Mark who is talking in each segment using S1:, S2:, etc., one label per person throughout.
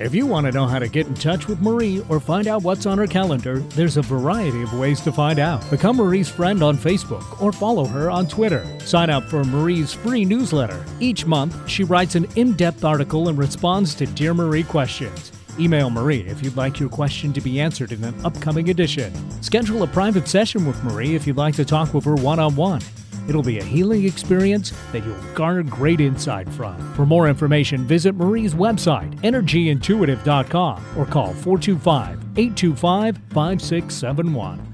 S1: If you want to know how to get in touch with Marie or find out what's on her calendar, there's a variety of ways to find out. Become Marie's friend on Facebook or follow her on Twitter. Sign up for Marie's free newsletter. Each month, she writes an in depth article and responds to Dear Marie questions. Email Marie if you'd like your question to be answered in an upcoming edition. Schedule a private session with Marie if you'd like to talk with her one on one. It'll be a healing experience that you'll garner great insight from. For more information, visit Marie's website, energyintuitive.com, or call 425 825 5671.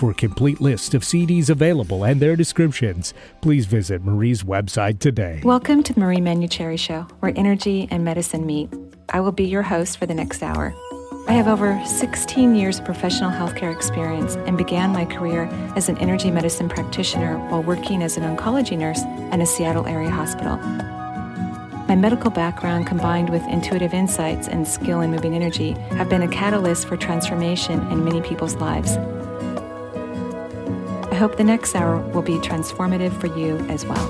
S1: For a complete list of CDs available and their descriptions, please visit Marie's website today.
S2: Welcome to the Marie Manuchehri Show, where energy and medicine meet. I will be your host for the next hour. I have over 16 years of professional healthcare experience and began my career as an energy medicine practitioner while working as an oncology nurse in a Seattle area hospital. My medical background combined with intuitive insights and skill in moving energy have been a catalyst for transformation in many people's lives. I hope the next hour will be transformative for you as well.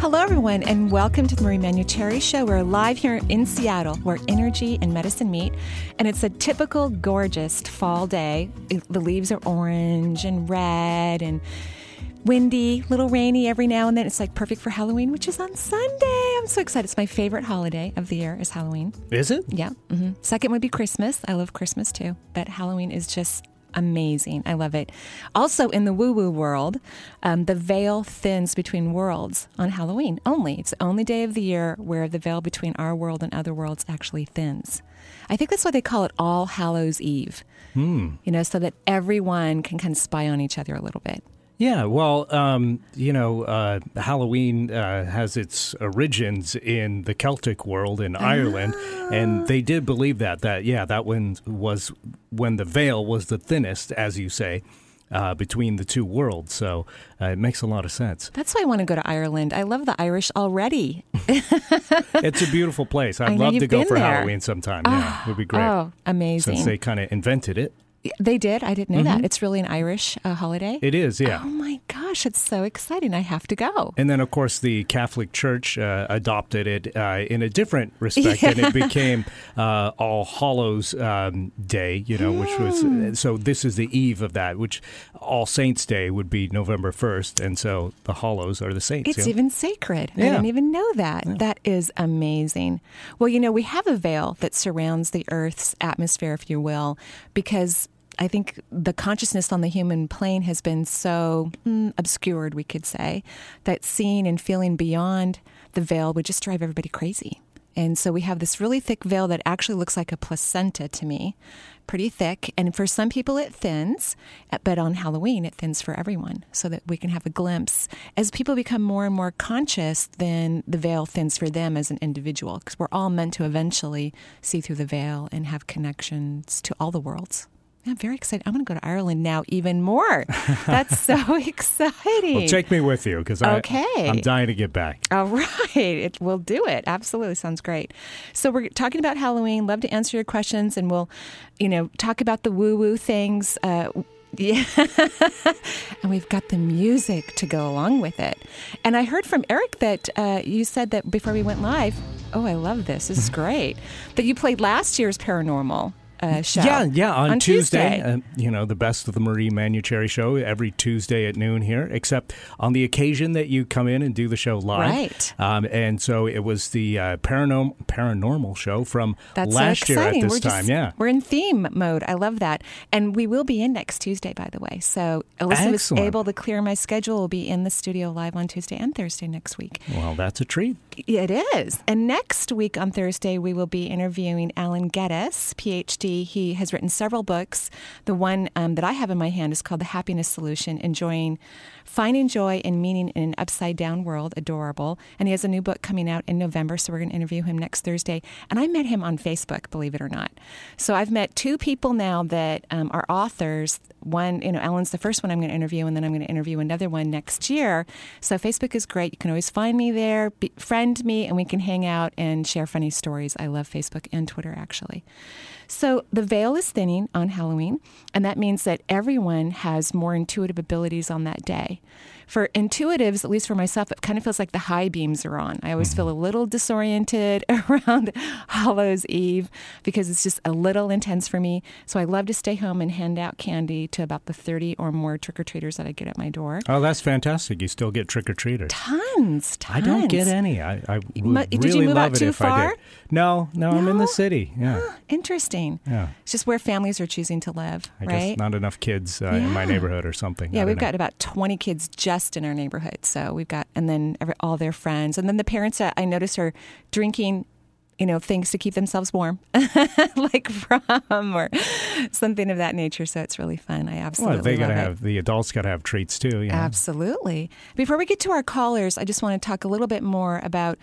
S2: Hello, everyone, and welcome to the Marie Manuchehri Show. We're live here in Seattle, where energy and medicine meet, and it's a typical gorgeous fall day. The leaves are orange and red and windy, little rainy every now and then. It's like perfect for Halloween, which is on Sunday. I'm so excited. It's my favorite holiday of the year is Halloween.
S1: Is it?
S2: Yeah. hmm Second would be Christmas. I love Christmas too, but Halloween is just amazing. I love it. Also, in the woo woo world, um, the veil thins between worlds on Halloween only. It's the only day of the year where the veil between our world and other worlds actually thins. I think that's why they call it All Hallows Eve. You know, so that everyone can kind of spy on each other a little bit.
S1: Yeah, well, um, you know, uh, Halloween uh, has its origins in the Celtic world in Ireland, and they did believe that that yeah, that one was when the veil was the thinnest, as you say, uh, between the two worlds. So uh, it makes a lot of sense.
S2: That's why I want to go to Ireland. I love the Irish already.
S1: it's a beautiful place. I'd love to go for
S2: there.
S1: Halloween sometime. Yeah, it would be great.
S2: Oh, amazing.
S1: Since they kind of invented it,
S2: They did. I didn't know that. It's really an Irish uh, holiday.
S1: it is. Yeah.
S2: Oh my gosh, it's so exciting. I have to go.
S1: And then, of course, the Catholic Church uh, adopted it uh, in a different respect, and it became uh, All Hallows um, Day. You know, which was so. This is the eve of that, which All Saints Day would be November first, and so the Hallows are the saints.
S2: It's
S1: yeah.
S2: even sacred. I didn't even know that. That is amazing. Well, you know, we have a veil that surrounds the Earth's atmosphere, if you will, because I think the consciousness on the human plane has been so mm, obscured, we could say, that seeing and feeling beyond the veil would just drive everybody crazy. And so we have this really thick veil that actually looks like a placenta to me, pretty thick. And for some people, it thins, but on Halloween, it thins for everyone so that we can have a glimpse. As people become more and more conscious, then the veil thins for them as an individual because we're all meant to eventually see through the veil and have connections to all the worlds. I'm very excited. I'm going to go to Ireland now even more. That's so exciting.
S1: Well, take me with you because
S2: Okay.
S1: I'm dying to get back.
S2: All right, it, we'll do it. Absolutely, sounds great. So we're talking about Halloween. Love to answer your questions, and we'll, you know, talk about the woo woo things. Uh, yeah, and we've got the music to go along with it. And I heard from Eric that uh, you said that before we went live. Oh, I love this. This is great. That you played last year's paranormal uh, show.
S1: Yeah, yeah. On,
S2: Tuesday.
S1: uh, you know, the best of the Marie Manuchehri show every Tuesday at noon here, except on the occasion that you come in and do the show live.
S2: Right.
S1: Um, and so it was the uh, paranormal paranormal show from
S2: That's
S1: last
S2: so
S1: year at this
S2: we're
S1: time.
S2: Just,
S1: yeah.
S2: We're in theme mode. I love that. And we will be in next Tuesday, by the way. So Alyssa was able to clear my schedule. We'll be in the studio live on Tuesday and Thursday next week.
S1: Well, that's a treat.
S2: It is. And next week on Thursday, we will be interviewing Alan Gettis, PhD. He has written several books. The one um, that I have in my hand is called The Happiness Solution Enjoying Finding Joy and Meaning in an Upside Down World. Adorable. And he has a new book coming out in November, so we're going to interview him next Thursday. And I met him on Facebook, believe it or not. So I've met two people now that um, are authors. One, you know, Ellen's the first one I'm going to interview, and then I'm going to interview another one next year. So Facebook is great. You can always find me there, be, friend me, and we can hang out and share funny stories. I love Facebook and Twitter, actually. So the veil is thinning on Halloween, and that means that everyone has more intuitive abilities on that day. For intuitives, at least for myself, it kind of feels like the high beams are on. I always feel a little disoriented around Hallows Eve because it's just a little intense for me. So I love to stay home and hand out candy to about the 30 or more trick or treaters that I get at my door.
S1: Oh, that's fantastic. You still get trick or treaters.
S2: Tons, tons.
S1: I don't get any. I, I would
S2: did
S1: really
S2: you move
S1: love
S2: out too far?
S1: Did. No, no, I'm in the city. Yeah.
S2: Huh, interesting.
S1: Yeah.
S2: It's just where families are choosing to live,
S1: I
S2: right?
S1: guess not enough kids uh, in my neighborhood or something.
S2: Yeah, we've
S1: know.
S2: got about 20 kids just in our neighborhood. So we've got, and then every, all their friends. And then the parents that I notice are drinking, you know, things to keep themselves warm, like rum or something of that nature. So it's really fun. I absolutely
S1: Well, they got to have the adults got to have treats too. Yeah.
S2: Absolutely. Before we get to our callers, I just want to talk a little bit more about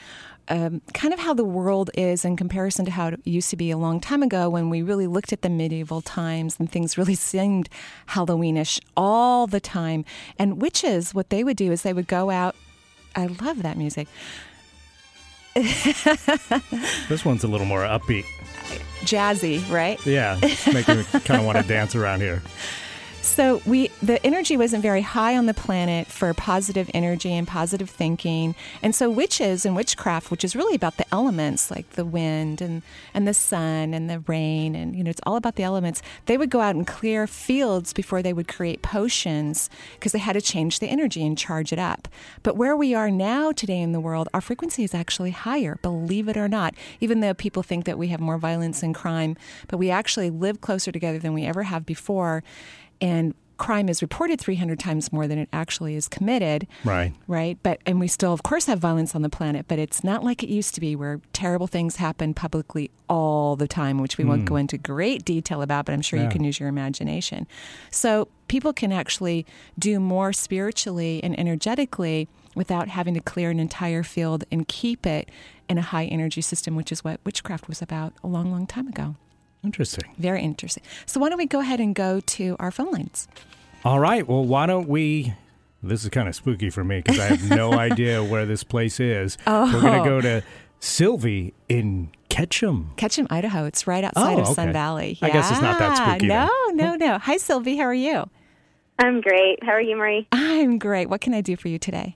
S2: um, kind of how the world is in comparison to how it used to be a long time ago when we really looked at the medieval times and things really seemed Halloweenish all the time. And witches, what they would do is they would go out. I love that music.
S1: This one's a little more upbeat.
S2: Jazzy, right?
S1: Yeah, it's making me kind of want to dance around here.
S2: So we the energy wasn't very high on the planet for positive energy and positive thinking. And so witches and witchcraft, which is really about the elements like the wind and, and the sun and the rain and you know it's all about the elements. They would go out and clear fields before they would create potions because they had to change the energy and charge it up. But where we are now today in the world, our frequency is actually higher, believe it or not. Even though people think that we have more violence and crime, but we actually live closer together than we ever have before and crime is reported 300 times more than it actually is committed.
S1: Right.
S2: right? But and we still of course have violence on the planet but it's not like it used to be where terrible things happen publicly all the time which we won't hmm. go into great detail about but i'm sure you can use your imagination. So people can actually do more spiritually and energetically without having to clear an entire field and keep it in a high energy system which is what witchcraft was about a long long time ago
S1: Interesting.
S2: very interesting. So why don't we go ahead and go to our phone lines?
S1: All right. Well, why don't we? This is kind of spooky for me because I have no idea where this place is. Oh. We're going to go to Sylvie in Ketchum.
S2: Ketchum, Idaho. It's right outside
S1: Oh,
S2: of Sun
S1: okay.
S2: Valley.
S1: I guess it's not that
S2: Yeah.
S1: spooky
S2: No,
S1: then.
S2: no, no. Hi, Sylvie. How are you?
S3: I'm great. How are you, Marie?
S2: I'm great. What can I do for you today?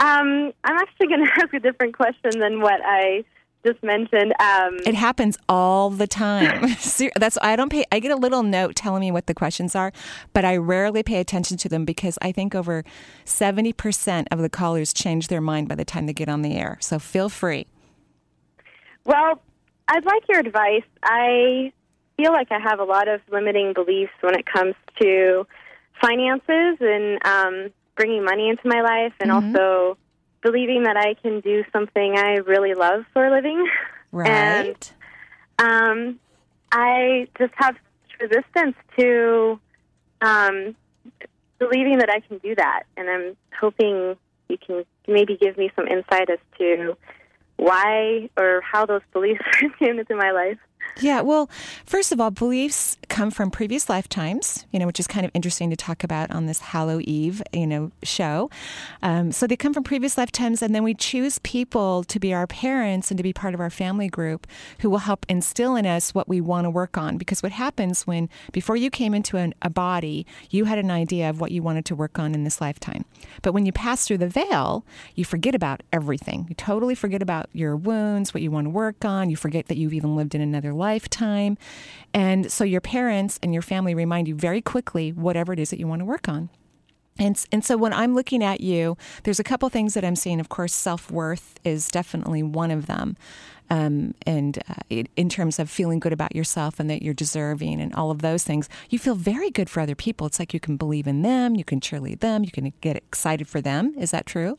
S3: Um, I'm actually going to ask a different question than what I just mentioned. Um,
S2: It happens all the time. That's I don't pay. I get a little note telling me what the questions are, but I rarely pay attention to them because I think over seventy percent of the callers change their mind by the time they get on the air. So feel free.
S3: well, I'd like your advice. I feel like I have a lot of limiting beliefs when it comes to finances and um, bringing money into my life, and also believing that I can do something I really love for a living.
S2: Right.
S3: um, I just have resistance to um, believing that I can do that, and I'm hoping you can maybe give me some insight as to why or how those beliefs came into my life.
S2: Yeah, well, first of all, beliefs come from previous lifetimes, you know, which is kind of interesting to talk about on this Hallow Eve, you know, show. Um, so they come from previous lifetimes, and then we choose people to be our parents and to be part of our family group who will help instill in us what we want to work on. Because what happens when, before you came into an, a body, you had an idea of what you wanted to work on in this lifetime. But when you pass through the veil, you forget about everything. You totally forget about your wounds, what you want to work on. You forget that you've even lived in another lifetime. And so your parents and your family remind you very quickly whatever it is that you want to work on. And, and so when I'm looking at you, there's a couple things that I'm seeing. Of course, self worth is definitely one of them. Um, and uh, in terms of feeling good about yourself and that you're deserving and all of those things, you feel very good for other people. It's like you can believe in them, you can cheerlead them, you can get excited for them. Is that true?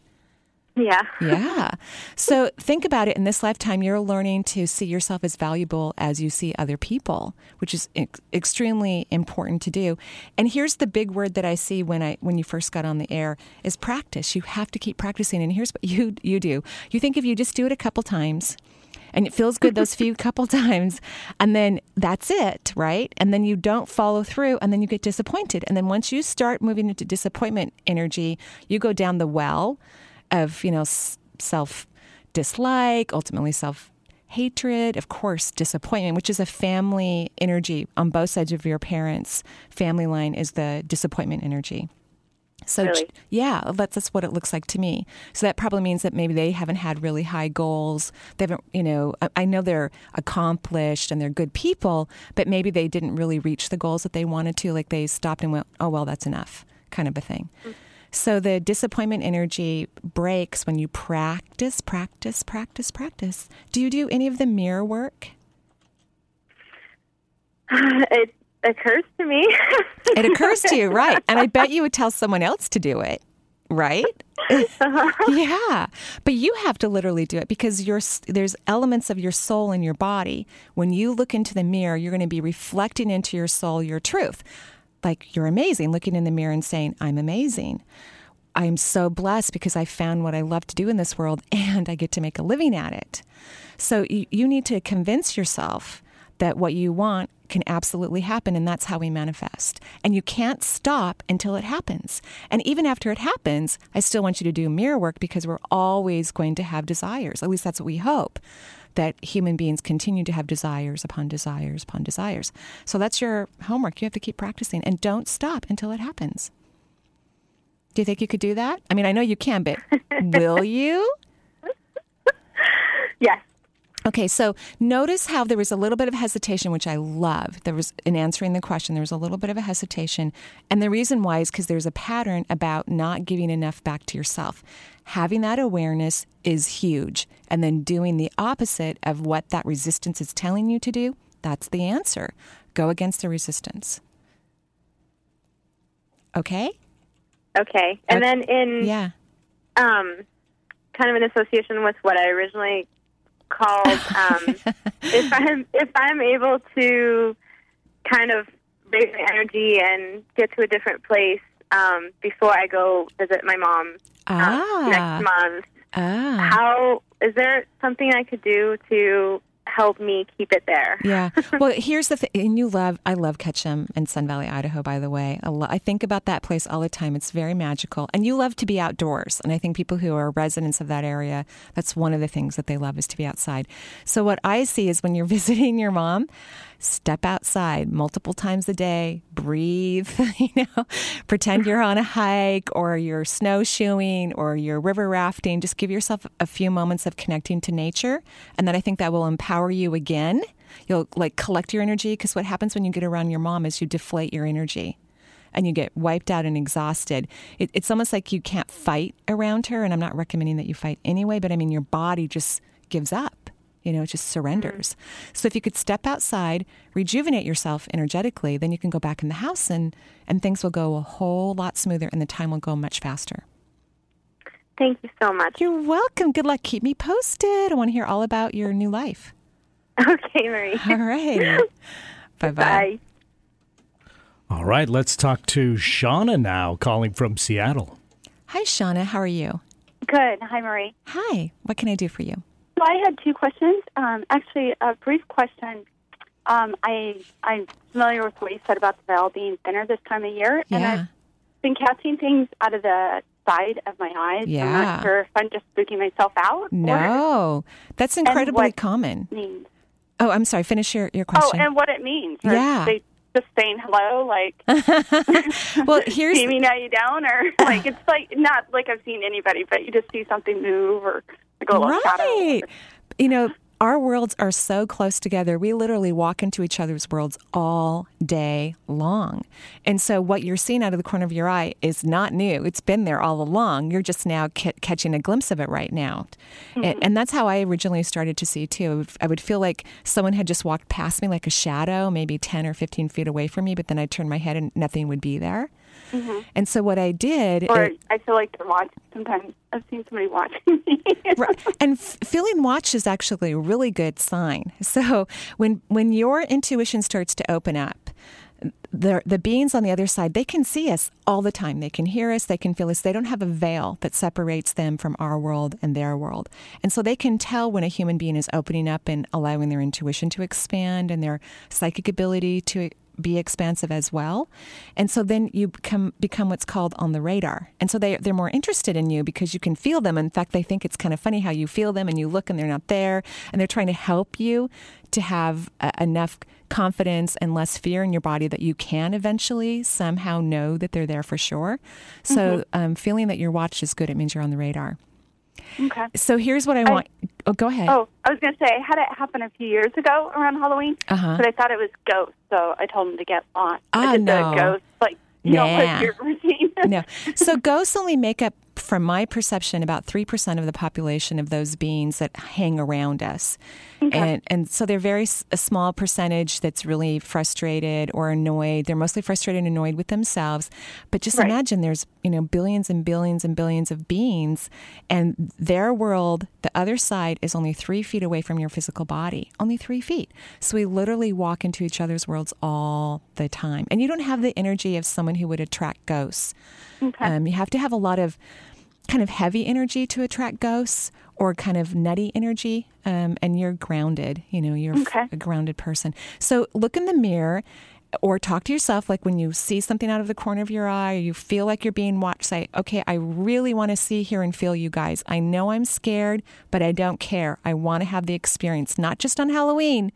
S3: Yeah.
S2: Yeah. So think about it. In this lifetime, you're learning to see yourself as valuable as you see other people, which is ex- extremely important to do. And here's the big word that I see when I when you first got on the air is practice. You have to keep practicing. And here's what you you do. You think if you just do it a couple times, and it feels good those few couple times and then that's it right and then you don't follow through and then you get disappointed and then once you start moving into disappointment energy you go down the well of you know self dislike, ultimately self hatred, of course, disappointment, which is a family energy on both sides of your parents' family line is the disappointment energy. So
S3: really?
S2: yeah, that's, that's what it looks like to me. So that probably means that maybe they haven't had really high goals. They haven't, you know, I, I know they're accomplished and they're good people, but maybe they didn't really reach the goals that they wanted to. Like they stopped and went, oh well, that's enough, kind of a thing. Mm-hmm. So the disappointment energy breaks when you practice, practice, practice, practice. Do you do any of the mirror work?
S3: It occurs to me.
S2: it occurs to you, right. And I bet you would tell someone else to do it, right? Uh-huh. yeah. But you have to literally do it because there's elements of your soul in your body. When you look into the mirror, you're going to be reflecting into your soul your truth like you're amazing, looking in the mirror and saying, I'm amazing. I'm so blessed because I found what I love to do in this world and I get to make a living at it. So you, you need to convince yourself that what you want can absolutely happen, and that's how we manifest. And you can't stop until it happens. And even after it happens, I still want you to do mirror work because we're always going to have desires. At least that's what we hope that human beings continue to have desires upon desires upon desires. So that's your homework. You have to keep practicing and don't stop until it happens. Do you think you could do that? I mean, I know you can, but will you?
S3: Yes.
S2: Okay, so notice how there was a little bit of hesitation, which I love. There was in answering the question, there was a little bit of a hesitation. And the reason why is because there's a pattern about not giving enough back to yourself. Having that awareness is huge. And then doing the opposite of what that resistance is telling you to do, that's the answer. Go against the resistance. Okay?
S3: Okay. And okay. then in
S2: yeah.
S3: um kind of in association with what I originally called um, if I'm if I'm able to kind of raise my energy and get to a different place um, before I go visit my mom uh, ah. next month.
S2: Ah.
S3: How is there something I could do to help me keep it there.
S2: yeah. Well, here's the thing. And you love, I love Ketchum and Sun Valley, Idaho, by the way. I, lo- I, think about that place all the time. It's very magical. And you love to be outdoors. And I think people who are residents of that area, that's one of the things that they love is to be outside. So what I see is when you're visiting your mom, step outside multiple times a day, breathe, you know, pretend you're on a hike or you're snowshoeing or you're river rafting. Just give yourself a few moments of connecting to nature. And then I think that will empower you again. You'll like collect your energy because what happens when you get around your mom is you deflate your energy and you get wiped out and exhausted. It, it's almost like you can't fight around her. And I'm not recommending that you fight anyway, but I mean, your body just gives up. You know, it just surrenders. Mm-hmm. So if you could step outside, rejuvenate yourself energetically, then you can go back in the house and, and things will go a whole lot smoother and the time will go much faster.
S3: Thank you so much.
S2: You're welcome. Good luck. Keep me posted. I want to hear all about your new life.
S3: Okay, Marie.
S2: All right. Bye-bye.
S3: Bye.
S1: All right, let's talk to Shauna now, calling from Seattle.
S2: Hi, Shauna. How are you?
S4: Good. Hi, Marie.
S2: Hi. What can I do for you?
S4: I had two questions. Um, actually, a brief question. Um, I I'm familiar with what you said about the veil being thinner this time of year,
S2: yeah.
S4: and I've been catching things out of the side of my eyes.
S2: Yeah.
S4: I'm not sure if I'm just spooking myself out.
S2: No, that's incredibly common.
S4: Means.
S2: Oh, I'm sorry. Finish your, your question.
S4: Oh, and what it means.
S2: yeah.
S4: They just saying hello, like,
S2: well, here's
S4: see me now you down, or like it's like not like I've seen anybody, but you just see something move or like a little
S2: right.
S4: shadow.
S2: You know, our worlds are so close together. We literally walk into each other's worlds all day long. And so, what you're seeing out of the corner of your eye is not new. It's been there all along. You're just now c- catching a glimpse of it right now. Mm-hmm. And, and, that's how I originally started to see too. I would, I would, feel like someone had just walked past me like a shadow, maybe 10 or 15 feet away from me, but then I'd turn my head and nothing would be there. Mm-hmm. And so what I did,
S4: Or
S2: it-
S4: I feel like they're watching. Sometimes I've seen somebody watching me.
S2: Right. and f- feeling watched is actually a really good sign. So when when your intuition starts to open up, the the beings on the other side they can see us all the time. They can hear us. They can feel us. They don't have a veil that separates them from our world and their world, and so they can tell when a human being is opening up and allowing their intuition to expand and their psychic ability to be expansive as well. And so then you become become what's called on the radar. And so they they're more interested in you because you can feel them. In fact, they think it's kind of funny how you feel them and you look and they're not there and they're trying to help you to have uh, enough confidence and less fear in your body that you can eventually somehow know that they're there for sure. So um, feeling that you're watched is good. It means you're on the radar.
S4: Okay.
S2: So here's what I want. oh, go ahead.
S4: Oh, I was going to say, I had it happen a few years ago around Halloween,
S2: Uh-huh.
S4: but I thought it was ghosts, so I told them to get lost.
S2: Ah,
S4: I did
S2: no.
S4: the ghost, like, you know,
S2: Nah.
S4: what's your routine?
S2: no. So ghosts only make up, from my perception, about 3% of the population of those beings that hang around us. And, and so they're very a small percentage that's really frustrated or annoyed. They're mostly frustrated and annoyed with themselves. But just
S4: Right.
S2: imagine there's, you know, billions and billions and billions of beings and their world, the other side is only three feet away from your physical body. Only three feet. So we literally walk into each other's worlds all the time. And you don't have the energy of someone who would attract ghosts. Um, you have to have a lot of kind of heavy energy to attract ghosts or kind of nutty energy. Um, and you're grounded, you know, you're
S4: Okay.
S2: a grounded person. So look in the mirror or talk to yourself like when you see something out of the corner of your eye or you feel like you're being watched say okay i really want to see hear and feel you guys i know i'm scared but i don't care i want to have the experience not just on halloween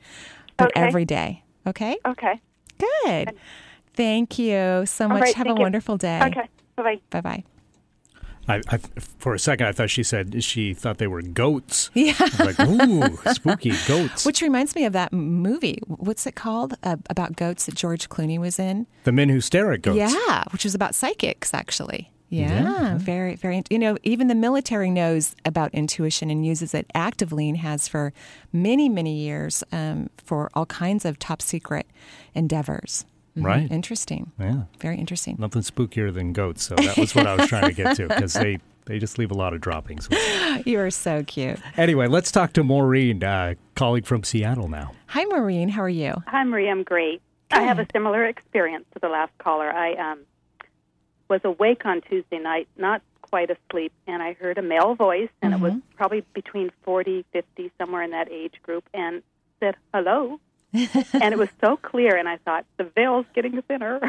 S2: but
S4: Okay.
S2: every day okay
S4: Okay.
S2: good thank you so much
S4: right,
S2: have a
S4: you.
S2: wonderful day
S4: Okay. Bye-bye.
S2: bye-bye
S1: I, I, for a second, I thought she said she thought they were goats.
S2: yeah
S1: like, ooh, spooky goats.
S2: which reminds me of that movie what's it called uh, about goats that george clooney was in
S1: the men who stare at goats.
S2: Yeah, which was about psychics, actually. Yeah,
S1: Yeah.
S2: very, very. You know, even the military knows about intuition and uses it actively and has for many, many years um, for all kinds of top secret endeavors. Mhm.
S1: Right.
S2: Interesting.
S1: Yeah.
S2: Very interesting.
S1: Nothing spookier than goats. So that was what I was trying to get to because they, they just leave a lot of droppings.
S2: You are so cute.
S1: Anyway, let's talk to Maureen, uh, colleague from Seattle now.
S2: Hi, Maureen. How are you?
S5: Hi, Marie. I'm great. I have a similar experience to the last caller. I um, was awake on Tuesday night, not quite asleep, and I heard a male voice, and it was probably between 40, 50, somewhere in that age group, and said, hello. And it was so clear, and I thought, the veil's getting thinner.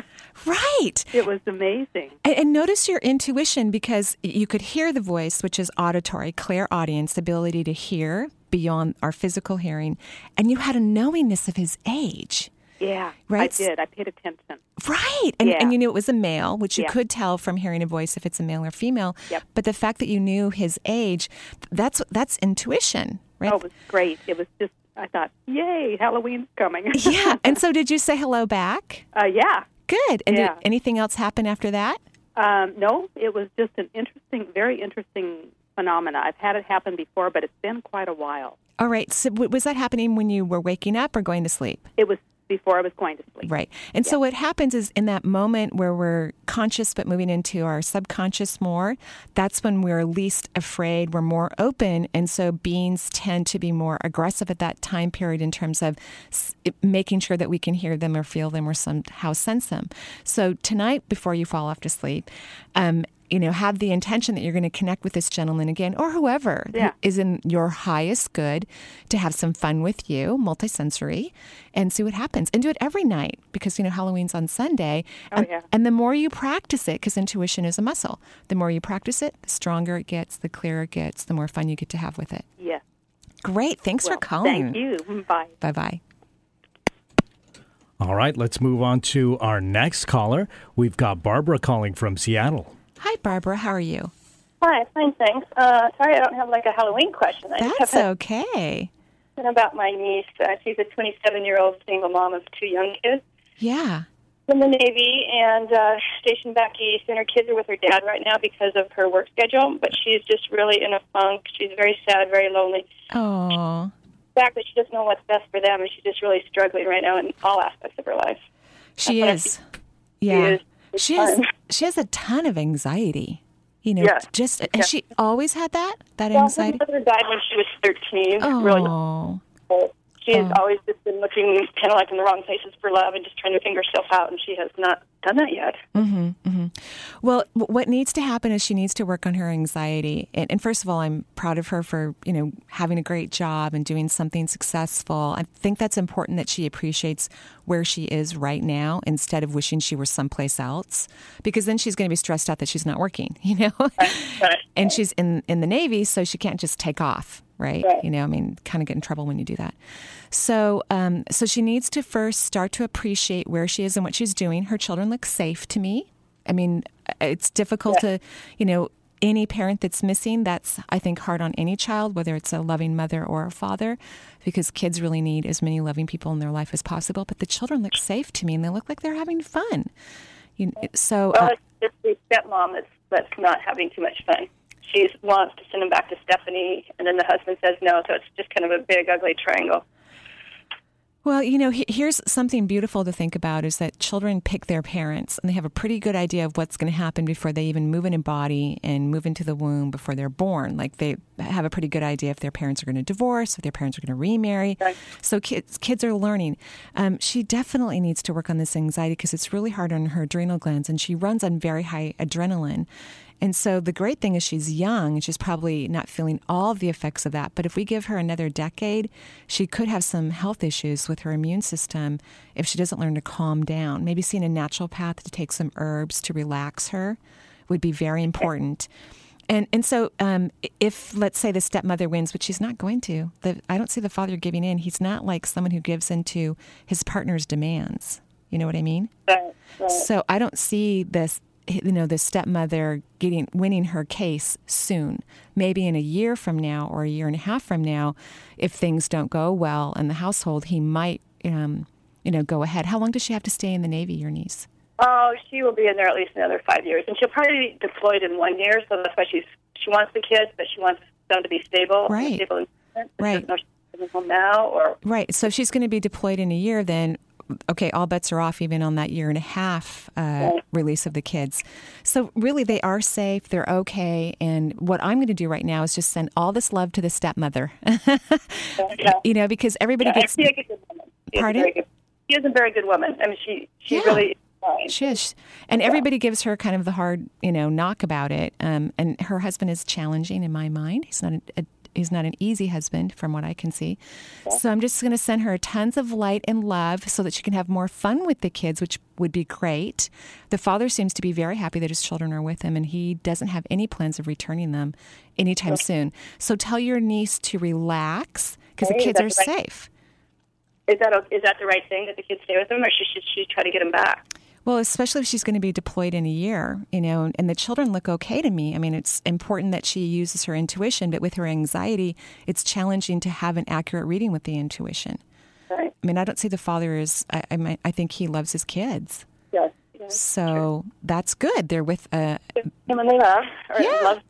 S2: Right.
S5: It was amazing.
S2: And, and notice your intuition because you could hear the voice, which is auditory, clairaudience, the ability to hear beyond our physical hearing, and you had a knowingness of his age.
S5: Yeah,
S2: Right.
S5: I did. I paid attention.
S2: Right. And,
S5: Yeah.
S2: and you knew it was a male, which you
S5: Yeah.
S2: could tell from hearing a voice if it's a male or female.
S5: Yep.
S2: But the fact that you knew his age, that's that's intuition, right?
S5: Oh, it was great. It was just, I thought, yay, Halloween's coming.
S2: yeah. And so did you say hello back?
S5: uh, yeah.
S2: Good. And
S5: Yeah.
S2: did anything else happen after that?
S5: Um, no, it was just an interesting, very interesting phenomena. I've had it happen before, but it's been quite a while.
S2: All right. So w- was that happening when you were waking up or going to sleep?
S5: It was before I was going to sleep.
S2: Right. And so what happens is in that moment where we're conscious but moving into our subconscious more, that's when we're least afraid, we're more open. And so beings tend to be more aggressive at that time period in terms of making sure that we can hear them or feel them or somehow sense them. So tonight, before you fall off to sleep, um, you know, have the intention that you're going to connect with this gentleman again or whoever
S5: Yeah.
S2: is in your highest good to have some fun with you, multisensory, and see what happens. And do it every night because, you know, Halloween's on Sunday.
S5: Oh,
S2: and,
S5: yeah.
S2: and the more you practice it, because intuition is a muscle, the more you practice it, the stronger it gets, the clearer it gets, the more fun you get to have with it.
S5: Yeah.
S2: Great. Thanks
S5: Well,
S2: for calling.
S5: Thank you. Bye.
S2: Bye bye.
S1: All right, let's move on to our next caller. We've got Barbara calling from Seattle.
S2: Hi, Barbara. How are you?
S6: Hi, fine, thanks. Uh, sorry, I don't have like a Halloween question. I
S2: That's okay.
S6: about my niece. Uh, she's a 27-year-old single mom of two young kids
S2: Yeah.
S6: in the Navy and uh, stationed back east. And her kids are with her dad right now because of her work schedule. But she's just really in a funk. She's very sad, very lonely.
S2: Oh.
S6: Fact that she doesn't know what's best for them, and she's just really struggling right now in all aspects of her life.
S2: She
S6: That's
S2: is. Yeah.
S6: is.
S2: She
S6: fun.
S2: she has a ton of anxiety. You know,
S6: Yeah.
S2: just
S6: Yeah.
S2: has she always had that that
S6: her
S2: anxiety?
S6: mother died when she was 13.
S2: Oh,
S6: difficult. She has
S2: Oh.
S6: always just been looking kind of like in the wrong places for love and just trying to figure herself out, and she has not done that yet.
S2: Mm-hmm, mm-hmm. Well, what needs to happen is she needs to work on her anxiety. And, and first of all, I'm proud of her for you know having a great job and doing something successful. I think that's important that she appreciates where she is right now instead of wishing she were someplace else, because then she's going to be stressed out that she's not working. You know,
S6: Right.
S2: and she's in in the Navy, so she can't just take off. Right?
S6: Right.
S2: You know, I mean, kind of get in trouble when you do that. So, um, so she needs to first start to appreciate where she is and what she's doing. Her children look safe to me. I mean, it's difficult to, you know, any parent that's missing, that's, I think, hard on any child, whether it's a loving mother or a father, because kids really need as many loving people in their life as possible. But the children look safe to me and they look like they're having fun. You, so,
S6: Well,
S2: uh,
S6: it's, it's the stepmom that's that's not having too much fun. She wants to send him back to Stephanie, and then the husband says no. So it's just kind of a big, ugly triangle.
S2: Well, you know, here's something beautiful to think about is that children pick their parents and they have a pretty good idea of what's going to happen before they even move in a body and move into the womb before they're born. Like they have a pretty good idea if their parents are going to divorce, if their parents are going to remarry.
S6: Right.
S2: So kids kids are learning. Um, she definitely needs to work on this anxiety because it's really hard on her adrenal glands and she runs on very high adrenaline. And so the great thing is she's young and she's probably not feeling all the effects of that. But if we give her another decade, she could have some health issues with her immune system if she doesn't learn to calm down. Maybe seeing a naturopath to take some herbs to relax her would be very important. And and so um, if let's say the stepmother wins, which she's not going to, the, I don't see the father giving in. He's not like someone who gives into his partner's demands. You know what I mean?
S6: Right. Right.
S2: So I don't see this, you know, the stepmother getting winning her case soon. Maybe in a year from now or a year and a half from now, if things don't go well in the household, he might, um, you know, go ahead. How long does she have to stay in the Navy, your niece?
S6: Oh, she will be in there at least another five years, and she'll probably be deployed in one year. So that's why she's she wants the kids, but she wants them to be stable.
S2: Right.
S6: Stable in- but she
S2: Right.
S6: doesn't she's home now or
S2: Right. So if she's going to be deployed in a year, then okay, all bets are off even on that year and a half uh, release of the kids. So really, they are safe. They're okay. And what I'm going to do right now is just send all this love to the stepmother.
S6: yeah.
S2: you know, because everybody
S6: Yeah,
S2: gets.
S6: she's a good woman. She is a
S2: Pardon?
S6: very good- She is a very good woman. I mean, she she
S2: Yeah.
S6: really is.
S2: Shish. And everybody gives her kind of the hard, you know, knock about it. Um, and her husband is challenging in my mind. He's not a, a he's not an easy husband from what I can see. So I'm just going to send her tons of light and love so that she can have more fun with the kids, which would be great. The father seems to be very happy that his children are with him and he doesn't have any plans of returning them anytime soon. So tell your niece to relax because the kids are
S6: that's right.
S2: safe.
S6: Is that is that the right thing that the kids stay with them, or should should she try to get them back?
S2: Well, especially if she's going to be deployed in a year, you know, and the children look okay to me. I mean, it's important that she uses her intuition, but with her anxiety, it's challenging to have an accurate reading with the intuition.
S6: Right.
S2: I mean, I don't see the father as, I, I, I think he loves his kids.
S6: Yes. yes.
S2: So that's good. They're with a,
S6: and they love
S2: Yeah.
S6: love.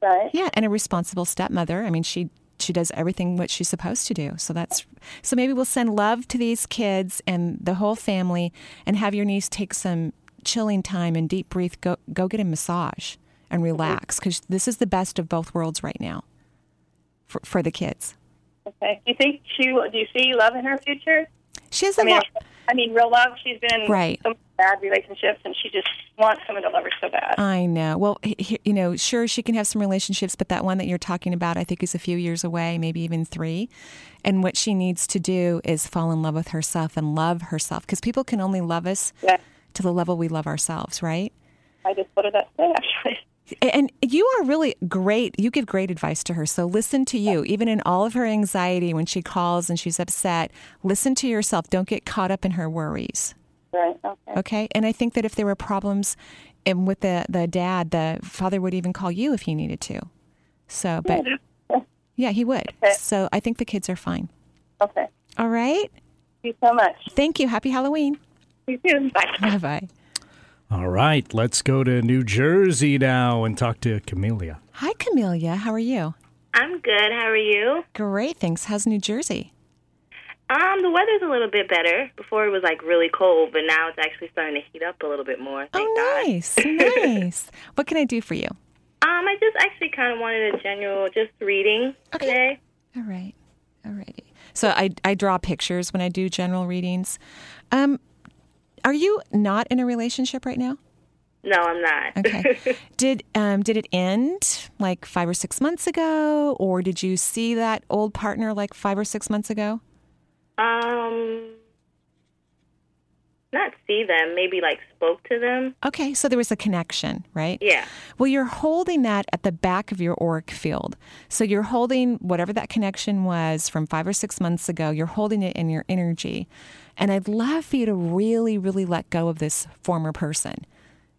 S6: Right.
S2: yeah, and a responsible stepmother. I mean, she, she does everything what she's supposed to do. So that's, so maybe we'll send love to these kids and the whole family and have your niece take some chilling time and deep breathe, go, go get a massage and mm-hmm. relax because this is the best of both worlds right now for, for the kids.
S6: Okay. Do you think she? Do you see love in her future?
S2: She has a
S6: I mean,
S2: lot.
S6: I mean, real love. She's been in
S2: Right.
S6: some bad relationships, and she just wants someone to love her so bad.
S2: I know. Well, he- you know, sure, she can have some relationships, but that one that you're talking about, I think, is a few years away, maybe even three. And what she needs to do is fall in love with herself and love herself because people can only love us
S6: yeah.
S2: to the level we love ourselves, right?
S6: I just put it that way, actually.
S2: And you are really great. You give great advice to her. So listen to you. Even in all of her anxiety when she calls and she's upset, listen to yourself. Don't get caught up in her worries.
S6: Right. Okay.
S2: Okay. And I think that if there were problems and with the, the dad, the father would even call you if he needed to. So, but yeah, he would.
S6: Okay.
S2: So I think the kids are fine.
S6: Okay.
S2: All right.
S6: Thank you so much.
S2: Thank you. Happy Halloween.
S6: You too. Bye.
S2: Bye bye.
S1: All right, let's go to New Jersey now and talk to Camelia.
S2: Hi, Camelia. How are you?
S7: I'm good. How are you?
S2: Great. Thanks. How's New Jersey?
S7: Um, the weather's a little bit better. Before it was like really cold, but now it's actually starting to heat up a little bit more. Thank
S2: oh,
S7: God.
S2: nice, nice. What can I do for you?
S7: Um, I just actually kind of wanted a general just reading
S2: Okay.
S7: today.
S2: All right, all righty. So I I draw pictures when I do general readings. Um, are you not in a relationship right now?
S7: No, I'm not.
S2: Okay. did um did it end like five or six months ago, or did you see that old partner like five or six months ago?
S7: um, not see them. Maybe like spoke to them.
S2: Okay, so there was a connection, right?
S7: Yeah.
S2: Well, you're holding that at the back of your auric field. So you're holding whatever that connection was from five or six months ago, you're holding it in your energy. And I'd love for you to really, really let go of this former person.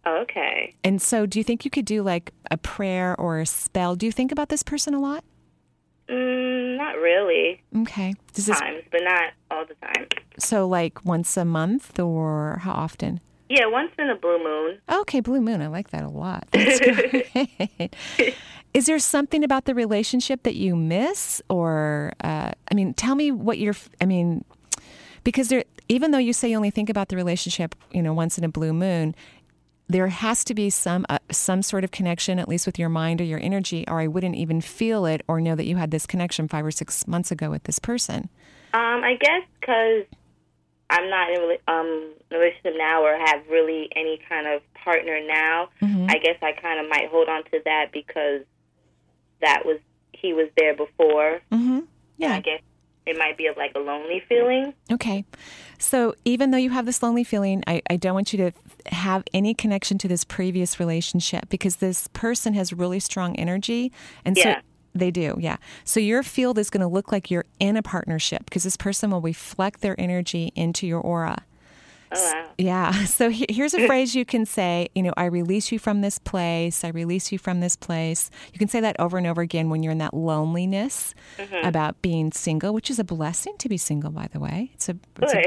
S7: Okay.
S2: And so, do you think you could do like a prayer or a spell? Do you think about this person a lot?
S7: Mm, not really.
S2: Okay. Does this,
S7: Times, but not all the time.
S2: so, like once a month or how often?
S7: Yeah, once in a blue moon.
S2: Okay, Blue Moon. I like that a lot. Is there something about the relationship that you miss, or uh, I mean, tell me what you're. I mean, because there, even though you say you only think about the relationship, you know, once in a blue moon, there has to be some uh, some sort of connection, at least with your mind or your energy, or I wouldn't even feel it or know that you had this connection five or six months ago with this person.
S7: Um, I guess because I'm not in a um a relationship now or have really any kind of partner now. I guess I kind of might hold on to that because that was he was there before.
S2: Mm-hmm. Yeah.
S7: I guess it might be like a lonely feeling.
S2: Okay. So even though you have this lonely feeling, I, I don't want you to have any connection to this previous relationship because this person has really strong energy. And so
S7: Yeah.
S2: they do, yeah. So your field is going to look like you're in a partnership because this person will reflect their energy into your aura.
S7: Oh wow.
S2: Yeah. So he- here's a phrase you can say, you know, I release you from this place. I release you from this place. You can say that over and over again when you're in that loneliness
S7: Mm-hmm.
S2: about being single, which is a blessing to be single, by the way. It's a, it's a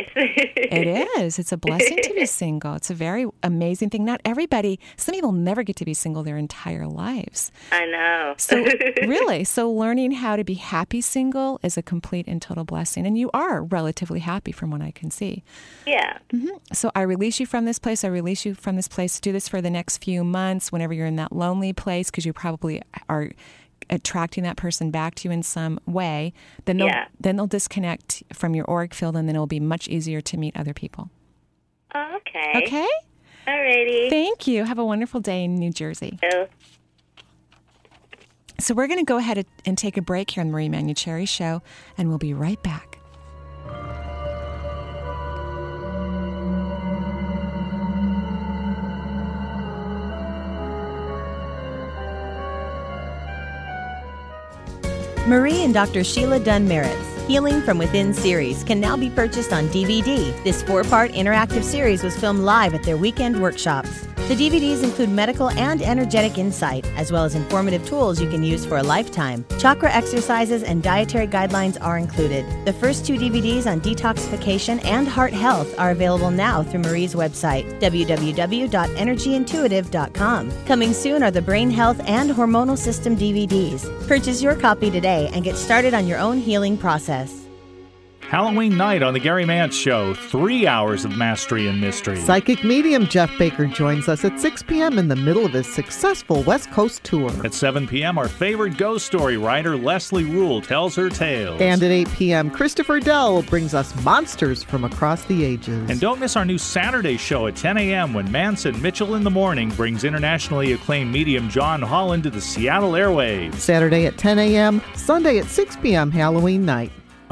S2: it is. It's a blessing to be single. It's a very amazing thing. Not everybody, some people never get to be single their entire lives.
S7: I know.
S2: So, really, so learning how to be happy single is a complete and total blessing. And you are relatively happy from what I can see.
S7: yeah.
S2: So, I release you from this place. I release you from this place. Do this for the next few months whenever you're in that lonely place because you probably are attracting that person back to you in some way. Then they'll,
S7: Yeah.
S2: then they'll disconnect from your auric field and then it'll be much easier to meet other people.
S7: Oh, okay.
S2: Okay?
S7: Alrighty.
S2: Thank you. Have a wonderful day in New Jersey.
S7: So,
S2: So, we're going to go ahead and take a break here on the Marie Manuchehri Show, and we'll be right back.
S8: Marie and Dr. Sheila Dunn Merritt's Healing from Within series can now be purchased on DVD. This four part interactive series was filmed live at their weekend workshops. The DVDs include medical and energetic insight, as well as informative tools you can use for a lifetime. Chakra exercises and dietary guidelines are included. The first two DVDs on detoxification and heart health are available now through Marie's website, www.energyintuitive.com. Coming soon are the Brain Health and Hormonal System DVDs. Purchase your copy today and get started on your own healing process.
S9: Halloween night on the Gary Mance Show. Three hours of mastery and mystery.
S10: Psychic medium Jeff Baker joins us at 6 p.m. in the middle of his successful West Coast tour.
S9: At 7 p.m., our favorite ghost story writer Leslie Rule tells her tales.
S10: And at 8 p.m., Christopher Dell brings us monsters from across the ages.
S9: And don't miss our new Saturday show at 10 a.m. when Manson Mitchell in the Morning brings internationally acclaimed medium John Holland to the Seattle airwaves.
S10: Saturday at 10 a.m., Sunday at 6 p.m. Halloween night.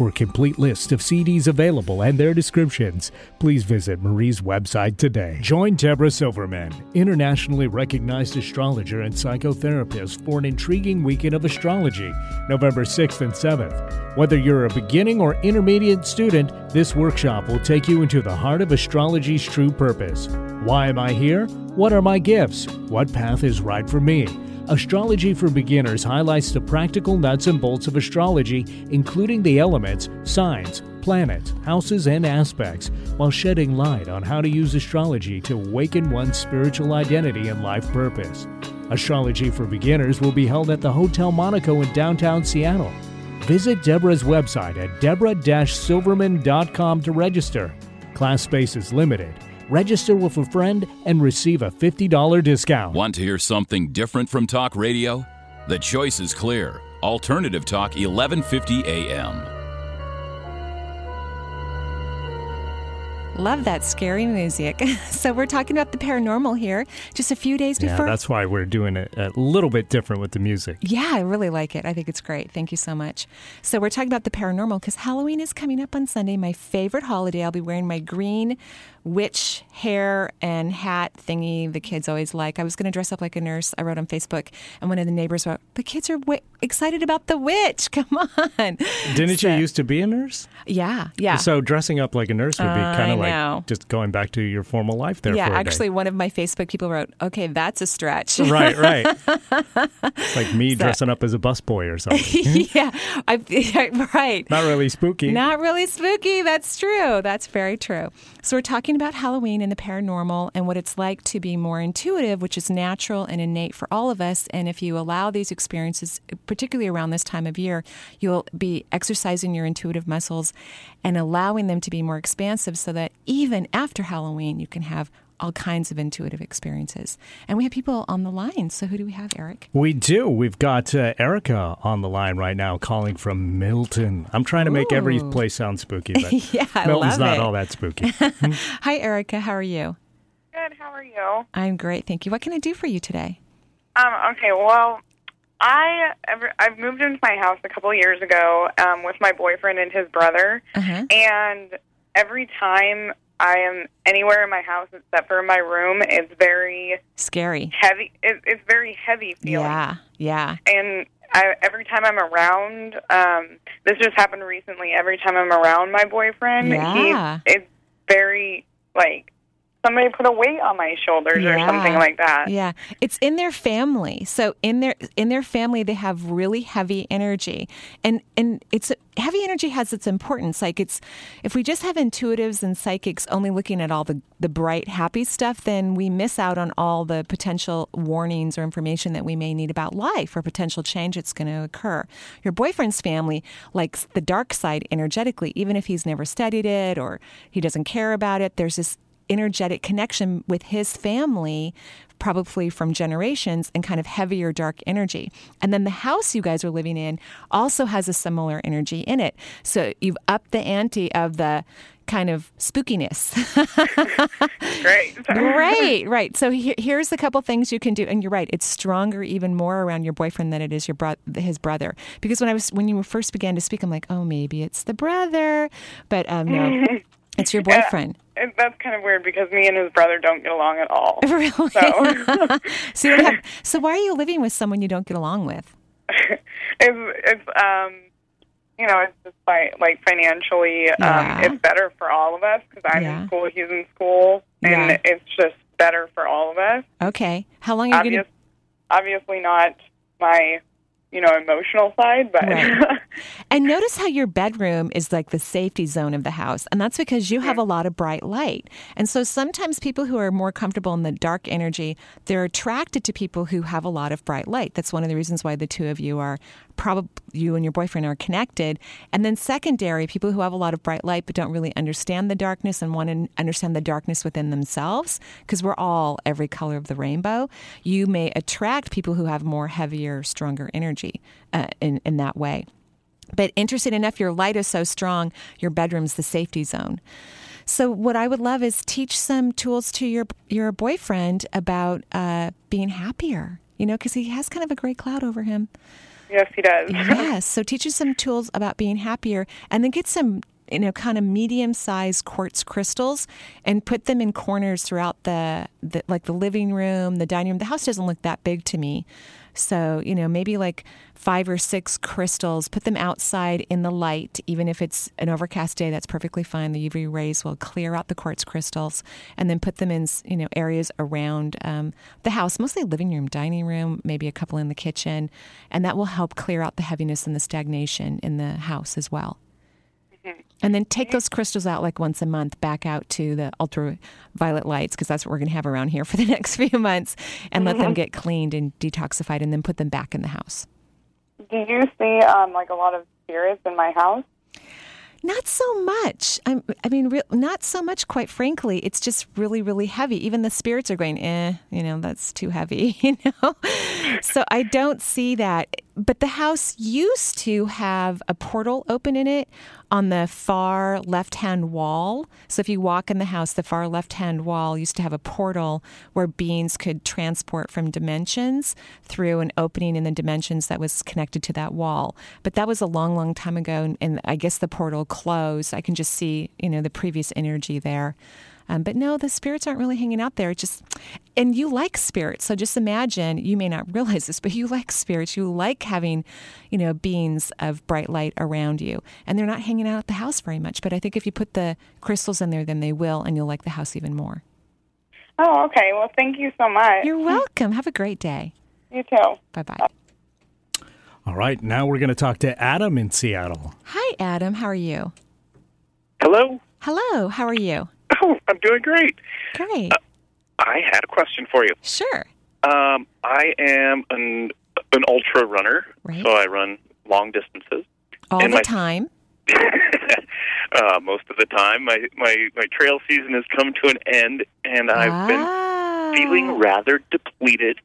S1: For a complete list of CDs available and their descriptions, please visit Marie's website today. Join Deborah Silverman, internationally recognized astrologer and psychotherapist, for an intriguing weekend of astrology, November 6th and 7th. Whether you're a beginning or intermediate student, this workshop will take you into the heart of astrology's true purpose. Why am I here? What are my gifts? What path is right for me? Astrology for Beginners highlights the practical nuts and bolts of astrology, including the elements, signs, planets, houses, and aspects, while shedding light on how to use astrology to awaken one's spiritual identity and life purpose. Astrology for Beginners will be held at the Hotel Monaco in downtown Seattle. Visit Deborah's website at deborah-silverman.com to register. Class space is limited. Register with a friend and receive a $50 discount.
S11: Want to hear something different from talk radio? The choice is clear. Alternative Talk 1150 AM.
S2: Love that scary music. So we're talking about the paranormal here, just a few days
S1: Yeah,
S2: before.
S1: that's why we're doing it a little bit different with the music.
S2: Yeah, I really like it. I think it's great. Thank you so much. So, we're talking about the paranormal because Halloween is coming up on Sunday, my favorite holiday. I'll be wearing my green witch hair and hat thingy the kids always like. I was going to dress up like a nurse. I wrote on Facebook, and one of the neighbors wrote, The kids are w- excited about the witch. Come on.
S1: Didn't
S2: So-
S1: you used to be a nurse?
S2: Yeah, yeah.
S1: So dressing up like a nurse would be
S2: I
S1: kind of
S2: know.
S1: like just going back to your formal life there
S2: yeah,
S1: for a day.
S2: actually, one of my Facebook people wrote, Okay, that's a stretch.
S1: Right, right. It's like me dressing up as a busboy or something.
S2: yeah, I, right.
S1: Not really spooky.
S2: Not really spooky. That's true. That's very true. So, we're talking about Halloween and the paranormal and what it's like to be more intuitive, which is natural and innate for all of us. And if you allow these experiences, particularly around this time of year, you'll be exercising your intuitive muscles and allowing them to be more expansive so that even after Halloween, you can have all kinds of intuitive experiences. And we have people on the line. So, who do we have, Eric?
S1: We do. We've got uh, Erica on the line right now calling from Milton. I'm trying to make every place sound spooky, but
S2: Yeah,
S1: Milton's not
S2: it.
S1: all that spooky.
S2: Hi, Erica. How are you?
S12: Good. How are you?
S2: I'm great. Thank you. What can I do for you today?
S12: Um, okay. Well, I ever, I've moved into my house a couple years ago um, with my boyfriend and his brother,
S2: Uh-huh.
S12: and every time I am anywhere in my house except for my room, it's very
S2: Scary.
S12: heavy. It, it's very heavy feeling.
S2: Yeah, yeah.
S12: and I, every time I'm around, um, this just happened recently. Every time I'm around my boyfriend,
S2: Yeah.
S12: he's it's very like somebody put a weight on my shoulders or something like that.
S2: Yeah, it's in their family. So in their in their family, they have really heavy energy, and and it's heavy energy has its importance. Like it's if we just have intuitives and psychics only looking at all the the bright, happy stuff, then we miss out on all the potential warnings or information that we may need about life or potential change that's going to occur. Your boyfriend's family likes the dark side energetically, even if he's never studied it or he doesn't care about it. There's this energetic connection with his family probably from generations and kind of heavier dark energy. And then the house you guys are living in also has a similar energy in it. So you've upped the ante of the kind of spookiness.
S12: Great.
S2: right right. So here, here's a couple things you can do. And you're right it's stronger even more around your boyfriend than it is your bro- his brother. Because when i was when you first began to speak i'm like oh maybe it's the brother. But um no it's your boyfriend
S12: And that's kind of weird because me and his brother don't get along at all.
S2: Really?
S12: So
S2: so, have, so why are you living with someone you don't get along with?
S12: it's it's um you know it's just by like financially
S2: Yeah.
S12: um it's better for all of us because I'm
S2: Yeah.
S12: in school, he's in school, and it's just better for all of us.
S2: Okay. How long are you
S12: Obvious, obviously not my you know emotional side, but
S2: Right. And notice how your bedroom is like the safety zone of the house. And that's because you have a lot of bright light. And so sometimes people who are more comfortable in the dark energy, they're attracted to people who have a lot of bright light. That's one of the reasons why the two of you are probably you and your boyfriend are connected. And then secondary, people who have a lot of bright light but don't really understand the darkness and want to understand the darkness within themselves, because we're all every color of the rainbow, you may attract people who have more heavier, stronger energy uh, in, in that way. But interesting enough, your light is so strong, your bedroom's the safety zone. So what I would love is teach some tools to your your boyfriend about uh, being happier. You know, because he has kind of a gray cloud over him.
S12: Yes, he does.
S2: yes. So teach him some tools about being happier and then get some you know kind of medium sized quartz crystals and put them in corners throughout the, the like the living room the dining room the house doesn't look that big to me so you know maybe like five or six crystals put them outside in the light even if it's an overcast day that's perfectly fine. The uv rays will clear out the quartz crystals and then put them in you know areas around um, the house mostly living room dining room maybe a couple in the kitchen and that will help clear out the heaviness and the stagnation in the house as well and then take those crystals out like once a month back out to the ultraviolet lights because that's what we're going to have around here for the next few months and let them
S12: Mhm.
S2: get cleaned and detoxified and then put them back in the house.
S12: Do you see um, like a lot of spirits in my house?
S2: Not so much. I'm, I mean, re- not so much, quite frankly. It's just really, really heavy. Even the spirits are going, eh, you know, that's too heavy, you know? So I don't see that. But the house used to have a portal open in it on the far left hand wall. So if you walk in the house, the far left hand wall used to have a portal where beings could transport from dimensions through an opening in the dimensions that was connected to that wall. But that was a long, long time ago. And, I guess the portal closed. I can just see, you know, the previous energy there. Um, but no, the spirits aren't really hanging out there. It's just, and you like spirits. So just imagine, you may not realize this, but you like spirits. You like having, you know, beings of bright light around you. And they're not hanging out at the house very much. But I think if you put the crystals in there, then they will, and you'll like the house even more.
S12: Oh, okay. Well, thank you so much.
S2: You're welcome. Have a great day.
S12: You too.
S2: Bye bye.
S9: All right, now we're going to talk to Adam in Seattle.
S2: Hi, Adam. How are you?
S13: Hello.
S2: Hello. How are you?
S13: Oh, I'm doing great.
S2: Great.
S13: I had a question for you.
S2: Sure.
S13: Um, I am an an ultra runner,
S2: Right.
S13: so I run long distances.
S2: All
S13: And
S2: the
S13: my-
S2: time.
S13: Uh, most of the time, my my my trail season has come to an end, and I've
S2: Ah.
S13: been feeling rather depleted,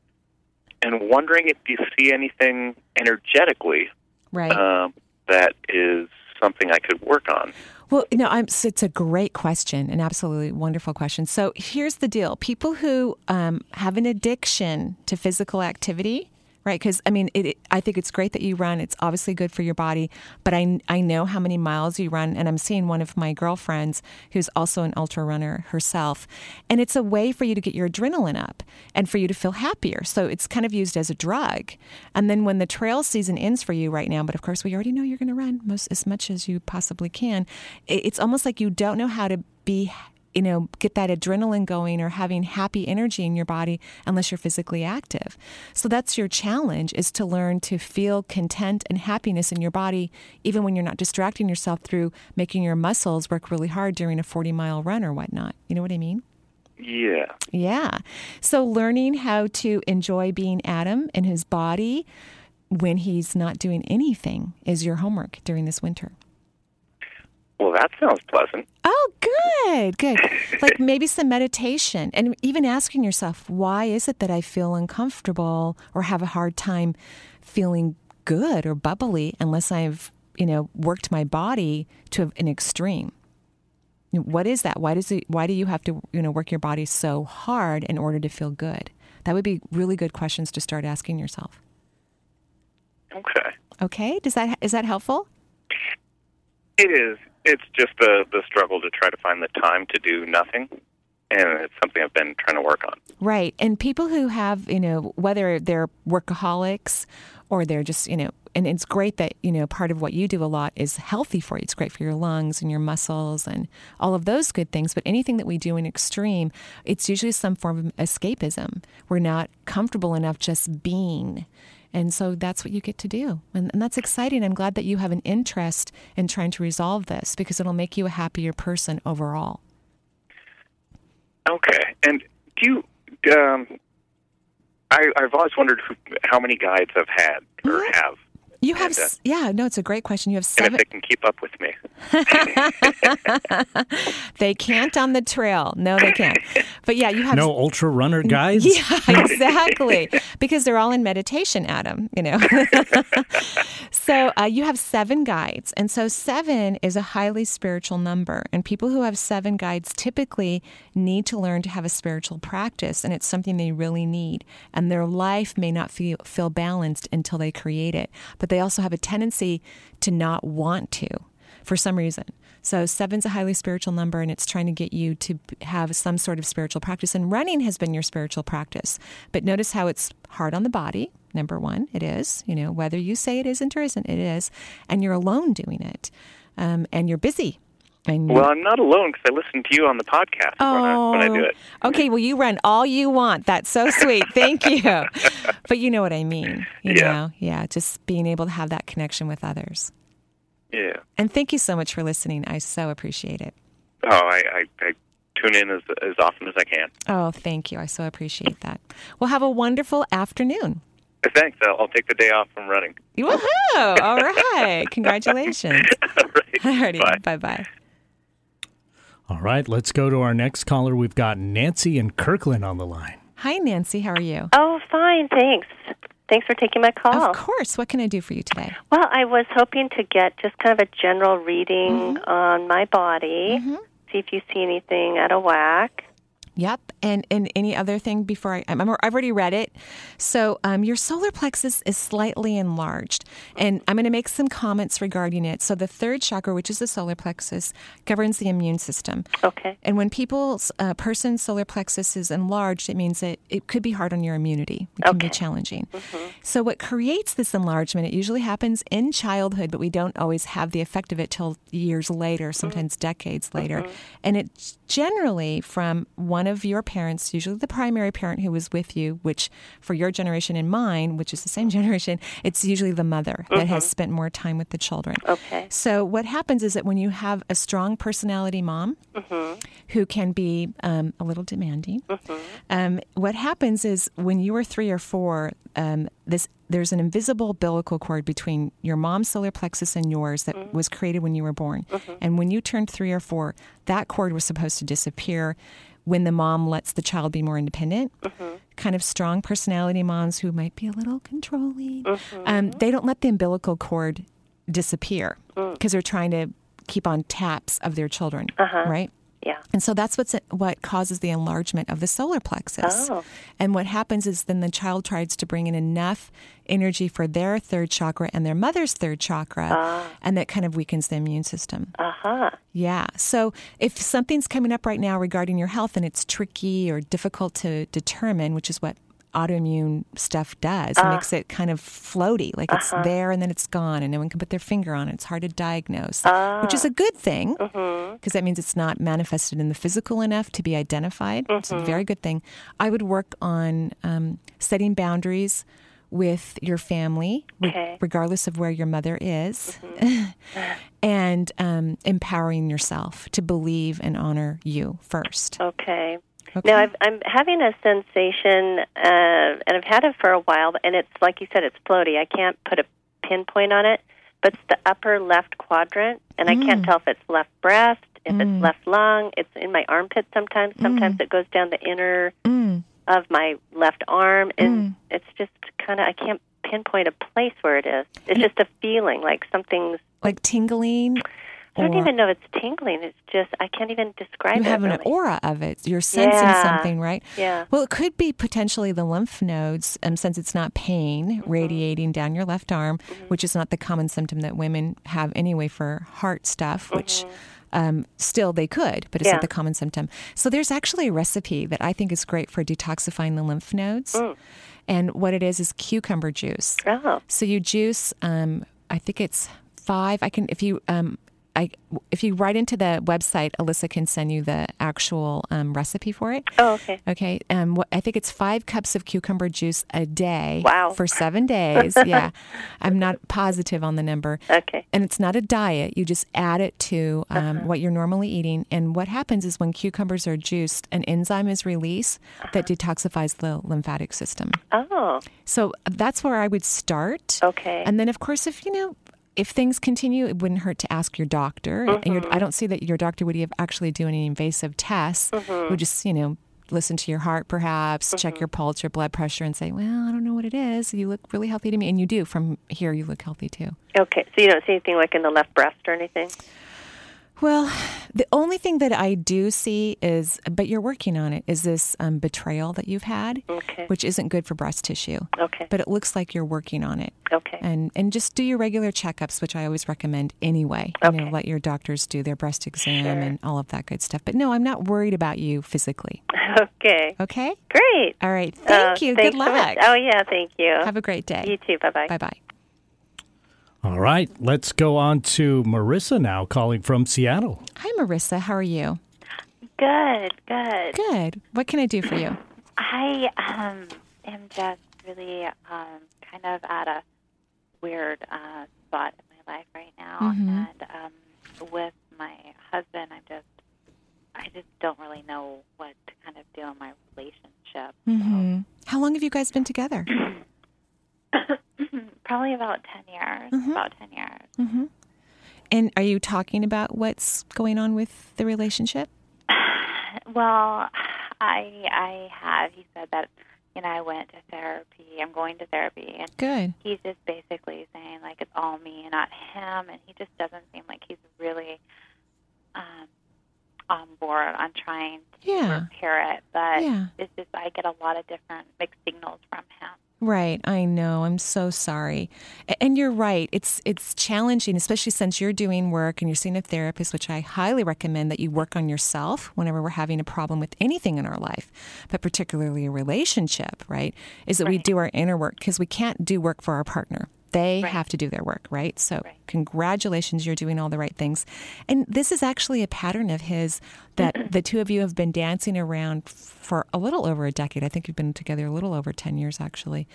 S13: and wondering if you see anything energetically
S2: Right.
S13: um, that is something I could work on.
S2: Well, no, I'm, it's a great question, an absolutely wonderful question. So here's the deal: people who um, have an addiction to physical activity, right? Because I mean, it, it- I think it's great that you run. It's obviously good for your body. But I I know how many miles you run, and I'm seeing one of my girlfriends who's also an ultra runner herself, and it's a way for you to get your adrenaline up and for you to feel happier. So it's kind of used as a drug. And then when the trail season ends for you right now, but of course we already know you're going to run most as much as you possibly can. it- It's almost like you don't know how to be you know, get that adrenaline going or having happy energy in your body unless you're physically active. So that's your challenge is to learn to feel content and happiness in your body even when you're not distracting yourself through making your muscles work really hard during a 40 mile run or whatnot. You know what I mean?
S13: Yeah.
S2: Yeah. So learning how to enjoy being Adam in his body when he's not doing anything is your homework during this winter.
S13: Well, that sounds pleasant.
S2: Oh, good, good. like maybe some meditation and even asking yourself, why is it that I feel uncomfortable or have a hard time feeling good or bubbly unless I've, you know, worked my body to an extreme? What is that? Why does it, why do you have to, you know, work your body so hard in order to feel good? That would be really good questions to start asking yourself.
S13: Okay.
S2: Okay? Does that is that helpful?
S13: It is. It's just the the struggle to try to find the time to do nothing, and it's something I've been trying to work on.
S2: Right. And people who have, you know, whether they're workaholics or they're just, you know, and it's great that, you know, part of what you do a lot is healthy for you. It's great for your lungs and your muscles and all of those good things. But anything that we do in extreme, it's usually some form of escapism. We're not comfortable enough just being. And so that's what you get to do. And, and that's exciting. I'm glad that you have an interest in trying to resolve this because it'll make you a happier person overall.
S13: Okay. And do you? Um, I, I've always wondered who, how many guides I've had or have,
S2: You have,
S13: And, uh,
S2: yeah, no, it's a great question. You have
S13: and
S2: seven.
S13: if they can keep up with me.
S2: they can't on the trail. No, they can't. But yeah, you have
S1: no ultra runner guys.
S2: Yeah, exactly. because they're all in meditation, Adam. You know. so uh, you have seven guides, and so seven is a highly spiritual number. And people who have seven guides typically need to learn to have a spiritual practice, and it's something they really need. And their life may not feel feel balanced until they create it, but they also have a tendency to not want to for some reason. So seven's a highly spiritual number, and it's trying to get you to have some sort of spiritual practice. And running has been your spiritual practice. But notice how it's hard on the body. Number one, it is. You know, whether you say it isn't or isn't, it is. And you're alone doing it, um, and you're busy.
S13: Well, I'm not alone because I listen to you on the podcast
S2: oh,
S13: when, I, when I do oh. it.
S2: Okay, well, you run all you want. That's so sweet. Thank you. but you know what I mean. You
S13: Yeah.
S2: know, yeah, just being able to have that connection with others.
S13: Yeah.
S2: And thank you so much for listening. I so appreciate it.
S13: Oh, I, I, I tune in as as often as I can.
S2: Oh, thank you. I so appreciate that. Well, have a wonderful afternoon.
S13: Thanks. I'll, I'll take the day off from running.
S2: Woohoo! All right. Congratulations. All right. Alrighty. Bye bye.
S1: All right, let's go to our next caller. We've got Nancy and Kirkland on the line.
S2: Hi, Nancy. How are you?
S14: Oh, fine, thanks. Thanks for taking my call.
S2: Of course. What can I do for you today?
S14: Well, I was hoping to get just kind of a general reading
S2: Mm-hmm.
S14: on my body, see if you see anything out of whack.
S2: Yep. And and any other thing before I I'm, I've already read it. So um, your solar plexus is slightly enlarged, and I'm going to make some comments regarding it. So the third chakra, which is the solar plexus, governs the immune system.
S14: Okay.
S2: And when people's uh, person's solar plexus is enlarged, it means that it could be hard on your immunity. It can be challenging. So what creates this enlargement? It usually happens in childhood, but we don't always have the effect of it till years later, sometimes decades later. And it's generally from one of your parents, usually the primary parent who was with you, which for your generation and mine, which is the same generation, it's usually the mother that has
S14: Mhm.
S2: spent more time with the children.
S14: Okay.
S2: So what happens is that when you have a strong personality mom
S14: Mm-hmm.
S2: who can be um, a little demanding, um, what happens is when you were three or four, um, this there's an invisible umbilical cord between your mom's solar plexus and yours that was created when you were born. And when you turned three or four, that cord was supposed to disappear when the mom lets the child be more independent. Kind of strong personality moms who might be a little controlling, um, they don't let the umbilical cord disappear because they're trying to keep on taps of their children,
S14: Uh-huh.
S2: right?
S14: Yeah.
S2: And so that's what's what causes the enlargement of the solar plexus.
S14: Oh.
S2: And what happens is then the child tries to bring in enough energy for their third chakra and their mother's third chakra,
S14: Ah.
S2: and that kind of weakens the immune system.
S14: Uh huh.
S2: Yeah. So if something's coming up right now regarding your health and it's tricky or difficult to determine, which is what autoimmune stuff does, it
S14: Ah.
S2: makes it kind of floaty, like it's
S14: Uh-huh.
S2: there and then it's gone, and no one can put their finger on it. It's hard to diagnose,
S14: Ah.
S2: which is a good thing because
S14: Mhm.
S2: that means it's not manifested in the physical enough to be identified. It's a
S14: Mhm.
S2: very good thing. I would work on um, setting boundaries with your family,
S14: Okay.
S2: regardless of where your mother is,
S14: Mm-hmm.
S2: and um, empowering yourself to believe and honor you first.
S14: Okay.
S2: Okay.
S14: Now I've, I'm having a sensation, uh, and I've had it for a while, and it's like you said, it's floaty. I can't put a pinpoint on it, but it's the upper left quadrant, and I can't
S2: Mm.
S14: tell if it's left breast, if
S2: Mm.
S14: it's left lung. It's in my armpit sometimes. Sometimes it goes down the inner
S2: Mm.
S14: of my left arm, and it's just kind of I can't pinpoint a place where it is. It's just a feeling like something's.
S2: Like tingling.
S14: I don't even know if it's tingling. It's just I can't even describe it.
S2: you
S14: it.
S2: have an
S14: really.
S2: aura of it. You're sensing
S14: Yeah.
S2: something, right?
S14: Yeah.
S2: Well, it could be potentially the lymph nodes, um, since it's not pain
S14: Mm-hmm.
S2: radiating down your left arm, which is not the common symptom that women have anyway for heart stuff, which. Um, still, they could, but it's
S14: Mm-hmm. Yeah.
S2: not the common symptom. So, there's actually a recipe that I think is great for detoxifying the lymph nodes.
S14: Mm.
S2: And what it is is cucumber juice.
S14: Oh.
S2: So, you juice, um, I think it's five. I can, if you, um, I, if you write into the website, Alyssa can send you the actual um, recipe for it.
S14: Oh, okay.
S2: Okay. Um, what, I think it's five cups of cucumber juice a day.
S14: Wow.
S2: For seven days. yeah. I'm not positive on the number.
S14: Okay.
S2: And it's not a diet. You just add it to um, what you're normally eating. And what happens is when cucumbers are juiced, an enzyme is released that detoxifies the lymphatic system.
S14: Oh.
S2: So that's where I would start.
S14: Okay.
S2: And then, of course, if you know, if things continue, it wouldn't hurt to ask your doctor. And your. I don't see that your doctor would have actually do any invasive tests.
S14: Mhm.
S2: Would just, you know, listen to your heart perhaps,
S14: Mm-hmm.
S2: check your pulse, your blood pressure, and say, well, I don't know what it is. You look really healthy to me. And you do. From here, you look healthy too.
S14: Okay, so you don't see anything like in the left breast or anything?
S2: Well, the only thing that I do see is, but you're working on it, is this um, betrayal that you've had,
S14: Okay.
S2: which isn't good for breast tissue.
S14: Okay.
S2: But it looks like you're working on it.
S14: Okay.
S2: And and just do your regular checkups, which I always recommend anyway. You know, let your doctors do their breast exam
S14: Sure.
S2: and all of that good stuff. But no, I'm not worried about you physically.
S14: Okay.
S2: Okay.
S14: Great.
S2: All right. Thank
S14: Uh,
S2: you. Good luck.
S14: much. Oh yeah, thank you.
S2: Have a great day.
S14: You too. Bye bye.
S2: Bye bye.
S9: All right, let's go on to Marissa now, calling from Seattle.
S2: Hi, Marissa. How are you?
S15: Good, good.
S2: Good. What can I do for you?
S15: I um am just really um kind of at a weird uh spot in my life right now
S2: Mhm.
S15: and um with my husband I'm just I just don't really know what to kind of do in my relationship.
S2: hmm How long have you guys been together?
S15: Probably about 10 years,
S2: Mhm.
S15: about 10 years.
S2: hmm And are you talking about what's going on with the relationship?
S15: Well, I I have. He said that you know I went to therapy. I'm going to therapy, and
S2: Good.
S15: he's just basically saying like it's all me and not him, and he just doesn't seem like he's really um, on board on trying to
S2: Yeah.
S15: repair it. But
S2: Yeah.
S15: it's just I get a lot of different mixed signals from him.
S2: Right, I know. I'm so sorry. And you're right. It's it's challenging, especially since you're doing work and you're seeing a therapist, which I highly recommend that you work on yourself whenever we're having a problem with anything in our life, but particularly a relationship, right? Is that we do our inner work because we can't do work for our partner. They have to do their work, right? So, congratulations, you're doing all the right things. And this is actually a pattern of his that the two of you have been dancing around for a little over a decade. I think you've been together a little over 10 years, actually.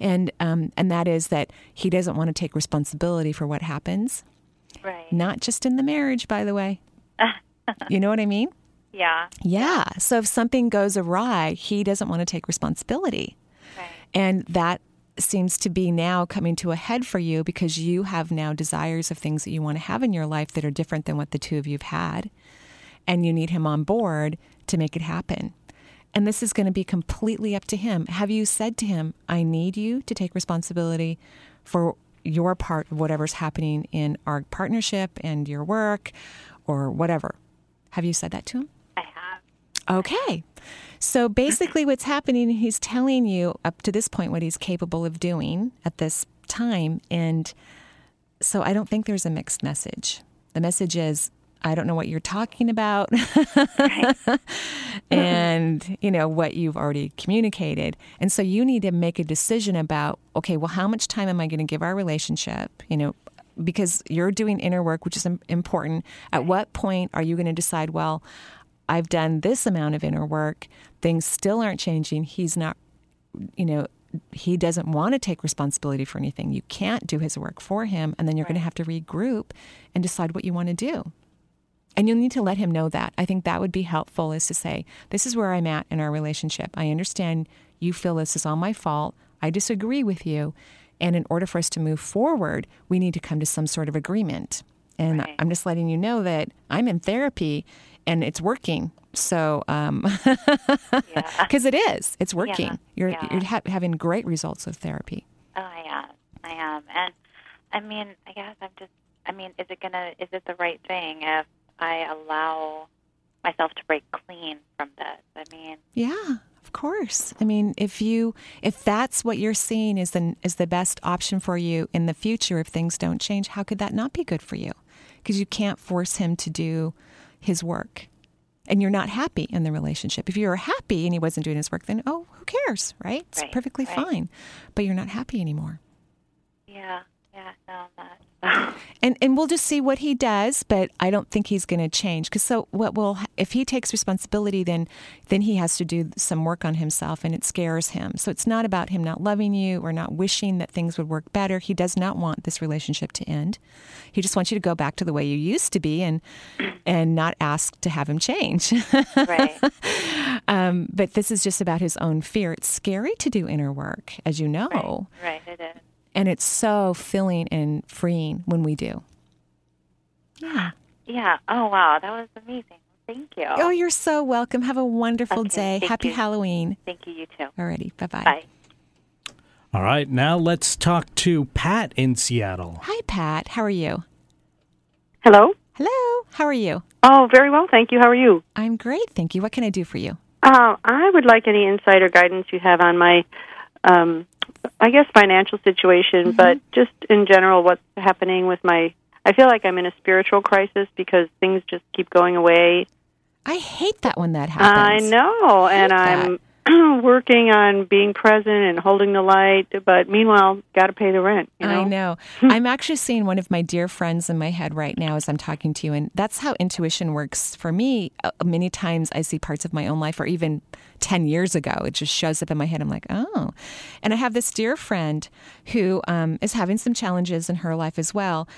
S2: And, um, and that is that he doesn't want to take responsibility for what happens.
S15: Right.
S2: Not just in the marriage, by the way. you know what I mean?
S15: Yeah.
S2: Yeah. So if something goes awry, he doesn't want to take responsibility. Right. And that seems to be now coming to a head for you because you have now desires of things that you want to have in your life that are different than what the two of you have had. And you need him on board to make it happen. And this is going to be completely up to him. Have you said to him, I need you to take responsibility for your part of whatever's happening in our partnership and your work or whatever? Have you said that to him? Okay. So basically, what's happening, he's telling you up to this point what he's capable of doing at this time. And so I don't think there's a mixed message. The message is, I don't know what you're talking about. and, you know, what you've already communicated. And so you need to make a decision about, okay, well, how much time am I going to give our relationship? You know, because you're doing inner work, which is important. At what point are you going to decide, well, I've done this amount of inner work, things still aren't changing. He's not, you know, he doesn't want to take responsibility for anything. You can't do his work for him. And then you're going to have to regroup and decide what you want to do. And you'll need to let him know that. I think that would be helpful is to say, this is where I'm at in our relationship. I understand you feel this is all my fault. I disagree with you. And in order for us to move forward, we need to come to some sort of agreement. And I'm just letting you know that I'm in therapy and it's working. So, um, because it is, it's working.
S15: Yeah,
S2: You're,
S15: yeah.
S2: you're ha- having great results with therapy.
S15: Oh, I am. I am. And I mean, I guess I'm just, I mean, is it going to, is it the right thing if I allow myself to break clean from this? I mean,
S2: Yeah, of course. I mean, if you if that's what you're seeing is the is the best option for you in the future if things don't change, how could that not be good for you? Because you can't force him to do his work. And you're not happy in the relationship. If you were happy and he wasn't doing his work, then oh, who cares, right? It's
S15: Right,
S2: perfectly
S15: right.
S2: fine. But you're not happy anymore.
S15: yeah, yeah, no, I'm not.
S2: And and we'll just see what he does, but I don't think he's going to change because so what will if he takes responsibility then then he has to do some work on himself and it scares him. So it's not about him not loving you or not wishing that things would work better. He does not want this relationship to end. He just wants you to go back to the way you used to be and and not ask to have him change.
S15: right.
S2: um, but this is just about his own fear. It's scary to do inner work, as you know.
S15: Right, it is.
S2: And it's so filling and freeing when we do. Yeah.
S15: Yeah. Oh wow, that was amazing. Thank you.
S2: Oh, you're so welcome. Have a wonderful
S15: Okay,
S2: day. Happy
S15: you.
S2: Halloween.
S15: Thank you. You too.
S2: Alrighty. Bye-bye.
S15: Bye.
S1: All right, now let's talk to Pat in Seattle.
S2: Hi, Pat. How are you?
S16: Hello.
S2: Hello. How are you?
S16: Oh, very well, thank you. How are you?
S2: I'm great, thank you. What can I do for you?
S16: Uh, I would like any insight or guidance you have on my, um, I guess, financial situation, mm-hmm. but just in general, what's happening with my. I feel like I'm in a spiritual crisis because things just keep going away.
S2: I hate that when that happens.
S16: I know, and I'm working on being present and holding the light, but meanwhile, got to pay the rent. You know?
S2: I know. I'm actually seeing one of my dear friends in my head right now as I'm talking to you, and that's how intuition works for me. Uh, many times I see parts of my own life, or even 10 years ago, it just shows up in my head. I'm like, oh. And I have this dear friend who um, is having some challenges in her life as well.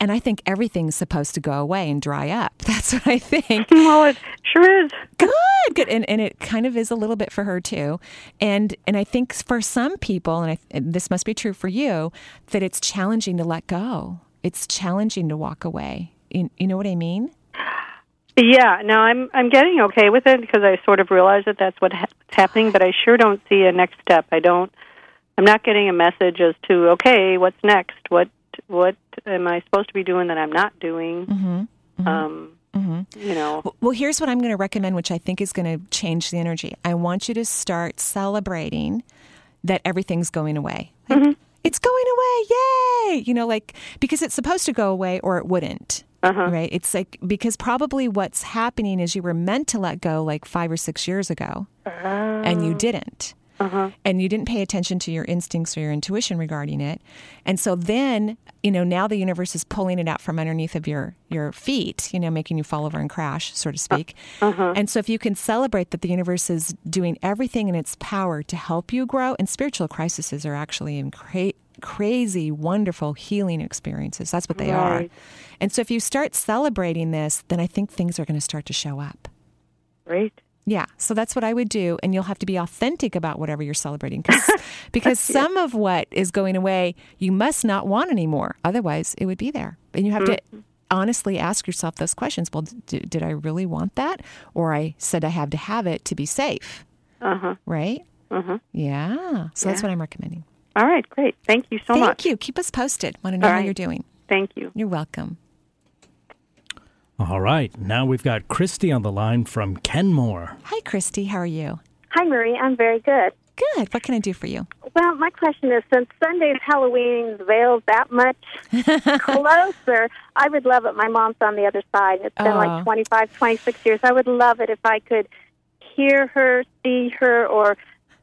S2: And I think everything's supposed to go away and dry up. That's what I think.
S16: well, it sure is.
S2: Good, good, and and it kind of is a little bit for her too, and and I think for some people, and, I, and this must be true for you, that it's challenging to let go. It's challenging to walk away. You, you know what I mean?
S16: Yeah, no, I'm I'm getting okay with it because I sort of realize that that's what ha- what's happening, but I sure don't see a next step. I don't. I'm not getting a message as to okay, what's next? What what am I supposed to be doing that I'm not doing?
S2: Mm-hmm.
S16: Um, you know.
S2: Well, here's what I'm going to recommend, which I think is going to change the energy. I want you to start celebrating that everything's going away. Like, It's going away, yay! You know, like because it's supposed to go away or it wouldn't. Right? It's like because probably what's happening is you were meant to let go like five or six years ago, and you didn't. Uh-huh. And you didn't pay attention to your instincts or your intuition regarding it. And so then, you know, now the universe is pulling it out from underneath of your your feet, you know, making you fall over and crash, so to speak. Uh, uh-huh. And so if you can celebrate that the universe is doing everything in its power to help you grow, and spiritual crises are actually in cra- crazy, wonderful healing experiences. That's what they are. And so if you start celebrating this, then I think things are going to start to show up.
S16: Great.
S2: Yeah, so that's what I would do, and you'll have to be authentic about whatever you're celebrating 'cause- because some of what is going away you must not want anymore. Otherwise, it would be there, and you have to honestly ask yourself those questions. Well, d- did I really want that, or I said I have to have it to be safe,
S16: Uh huh.
S2: right?
S16: Uh huh.
S2: Yeah, so that's what I'm recommending.
S16: All right, great. Thank you so
S2: Thank
S16: much.
S2: Thank you. Keep us posted. Want to know
S16: All
S2: how
S16: right.
S2: you're doing.
S16: Thank you.
S2: You're welcome.
S1: All right, now we've got Christy on the line from Kenmore.
S2: Hi, Christy. How are you?
S17: Hi, Marie. I'm very good.
S2: Good. What can I do for you?
S17: Well, my question is since Sunday's Halloween veil's that much closer, I would love it. My mom's on the other side. It's been
S2: Oh.
S17: like 25, 26 years. I would love it if I could hear her, see her, or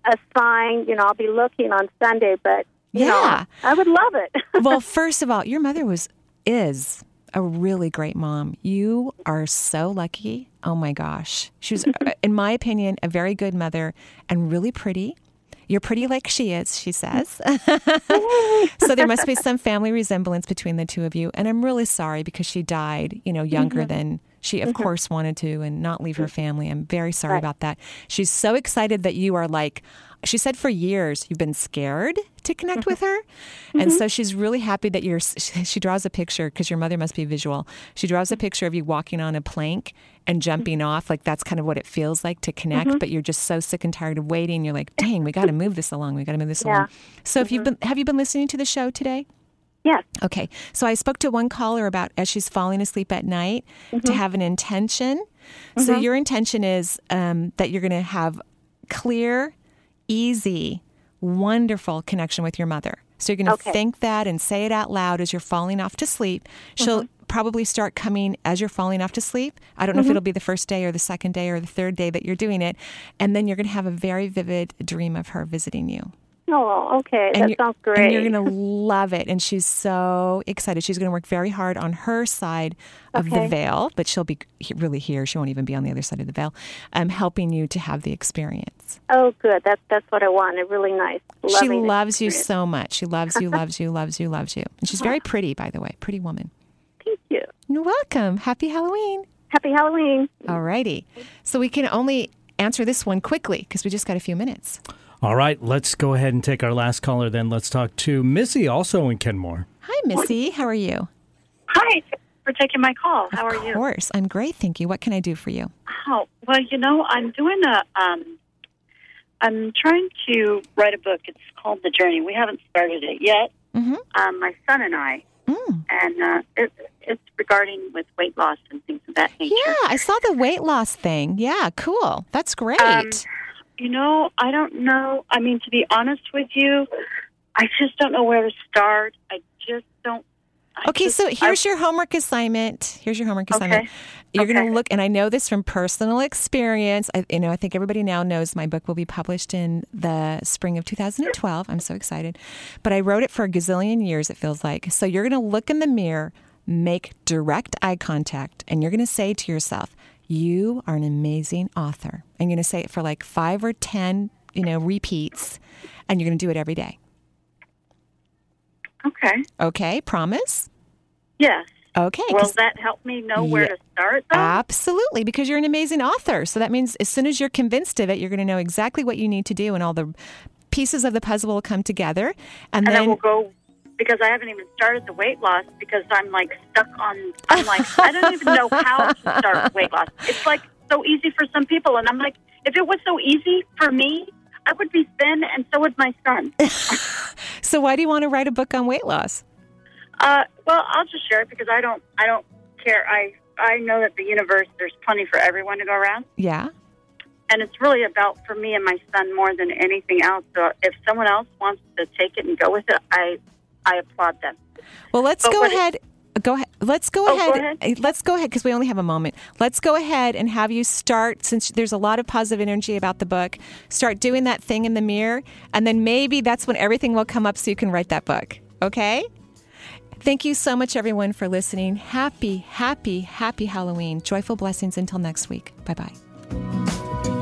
S17: a sign. You know, I'll be looking on Sunday, but, you
S2: Yeah.
S17: know, I would love it.
S2: well, first of all, your mother was is a really great mom. You are so lucky. Oh my gosh. She was in my opinion a very good mother and really pretty. You're pretty like she is, she says. so there must be some family resemblance between the two of you and I'm really sorry because she died, you know, younger
S17: Mhm.
S2: than she of
S17: Mhm.
S2: course wanted to and not leave her family. I'm very sorry
S17: Right.
S2: about that. She's so excited that you are like she said for years you've been scared to connect with mm-hmm. her. Mm-hmm. And so she's really happy that you're she draws a picture because your mother must be visual. She draws a picture of you walking on a plank and jumping mm-hmm. off like that's kind of what it feels like to connect,
S17: Mhm.
S2: but you're just so sick and tired of waiting. You're like, "Dang, we got to move this along. We got to move this
S17: Yeah.
S2: along." So if you've been have you been listening to the show today?
S17: Yes.
S2: Okay. So I spoke to one caller about as she's falling asleep at night to have an intention. So your intention is um, that you're going to have clear, easy, wonderful connection with your mother. So you're going to
S17: Okay.
S2: think that and say it out loud as you're falling off to sleep. She'll probably start coming as you're falling off to sleep. I don't know if
S17: Mhm.
S2: it'll be the first day or the second day or the third day that you're doing it. And then you're going to have a very vivid dream of her visiting you.
S17: Oh, okay.
S2: And
S17: that sounds great.
S2: And you're going to love it. And she's so excited. She's going to work very hard on her side of the veil, but she'll be really here. She won't even be on the other side of the veil, um, helping you to have the experience.
S17: Oh, good. That's that's what I wanted. Really nice.
S2: she
S17: Loving
S2: loves you so much. She loves you, loves you, loves you, loves you. And she's very pretty, by the way. Pretty woman.
S17: Thank you.
S2: You're welcome. Happy Halloween.
S17: Happy Halloween.
S2: All righty. So we can only answer this one quickly because we just got a few minutes.
S1: All right, let's go ahead and take our last caller then. Let's talk to Missy, also in Kenmore.
S2: Hi, Missy. How are you?
S18: Hi, for taking my call. How are you?
S2: Of course. I'm great, thank you. What can I do for you?
S18: Oh, well, you know, I'm doing a um I'm trying to write a book. It's called The Journey. We haven't started it yet.
S2: Mm-hmm.
S18: Um, my son and I.
S2: Mm.
S18: And uh, it, it's regarding with weight loss and things of that nature.
S2: Yeah, I saw the weight loss thing. Yeah, cool. That's great.
S18: Um, you know, I don't know. I mean, to be honest with you, I just don't know where to start. I just. I
S2: Okay,
S18: just-
S2: so
S18: I-
S2: here's your homework assignment. Here's your homework assignment.
S18: Okay.
S2: You're going to look, and I know this from personal experience. I, you know, I think everybody now knows my book will be published in the spring of 2012. I'm so excited, but I wrote it for a gazillion years. It feels like. So you're going to look in the mirror, make direct eye contact, and you're going to say to yourself, "You are an amazing author." And you're going to say it for like five or ten, you know, repeats, and you're going to do it every day.
S18: Okay.
S2: Okay, promise.
S18: Yes.
S2: Okay.
S18: Will that help me know where
S2: Yeah.
S18: to start, though?
S2: Absolutely, because you're an amazing author. So that means as soon as you're convinced of it, you're going to know exactly what you need to do, and all the pieces of the puzzle will come together. And,
S18: and
S2: then,
S18: then we'll go because I haven't even started the weight loss because I'm like stuck on. I'm like I don't even know how to start weight loss. It's like so easy for some people, and I'm like, if it was so easy for me, I would be thin, and so would my son.
S2: so why do you want to write a book on weight loss?
S18: Uh, well, I'll just share it because I don't. I don't care. I I know that the universe there's plenty for everyone to go around.
S2: Yeah.
S18: And it's really about for me and my son more than anything else. So if someone else wants to take it and go with it, I I applaud them.
S2: Well, let's
S18: But
S2: go
S18: what it-
S2: ahead. Go ahead. Let's go
S18: Oh, go
S2: ahead. Uh, Let's go ahead because we only have a moment. Let's go ahead and have you start since there's a lot of positive energy about the book. Start doing that thing in the mirror, and then maybe that's when everything will come up so you can write that book. Okay? Thank you so much, everyone, for listening. Happy, happy, happy Halloween. Joyful blessings until next week. Bye bye.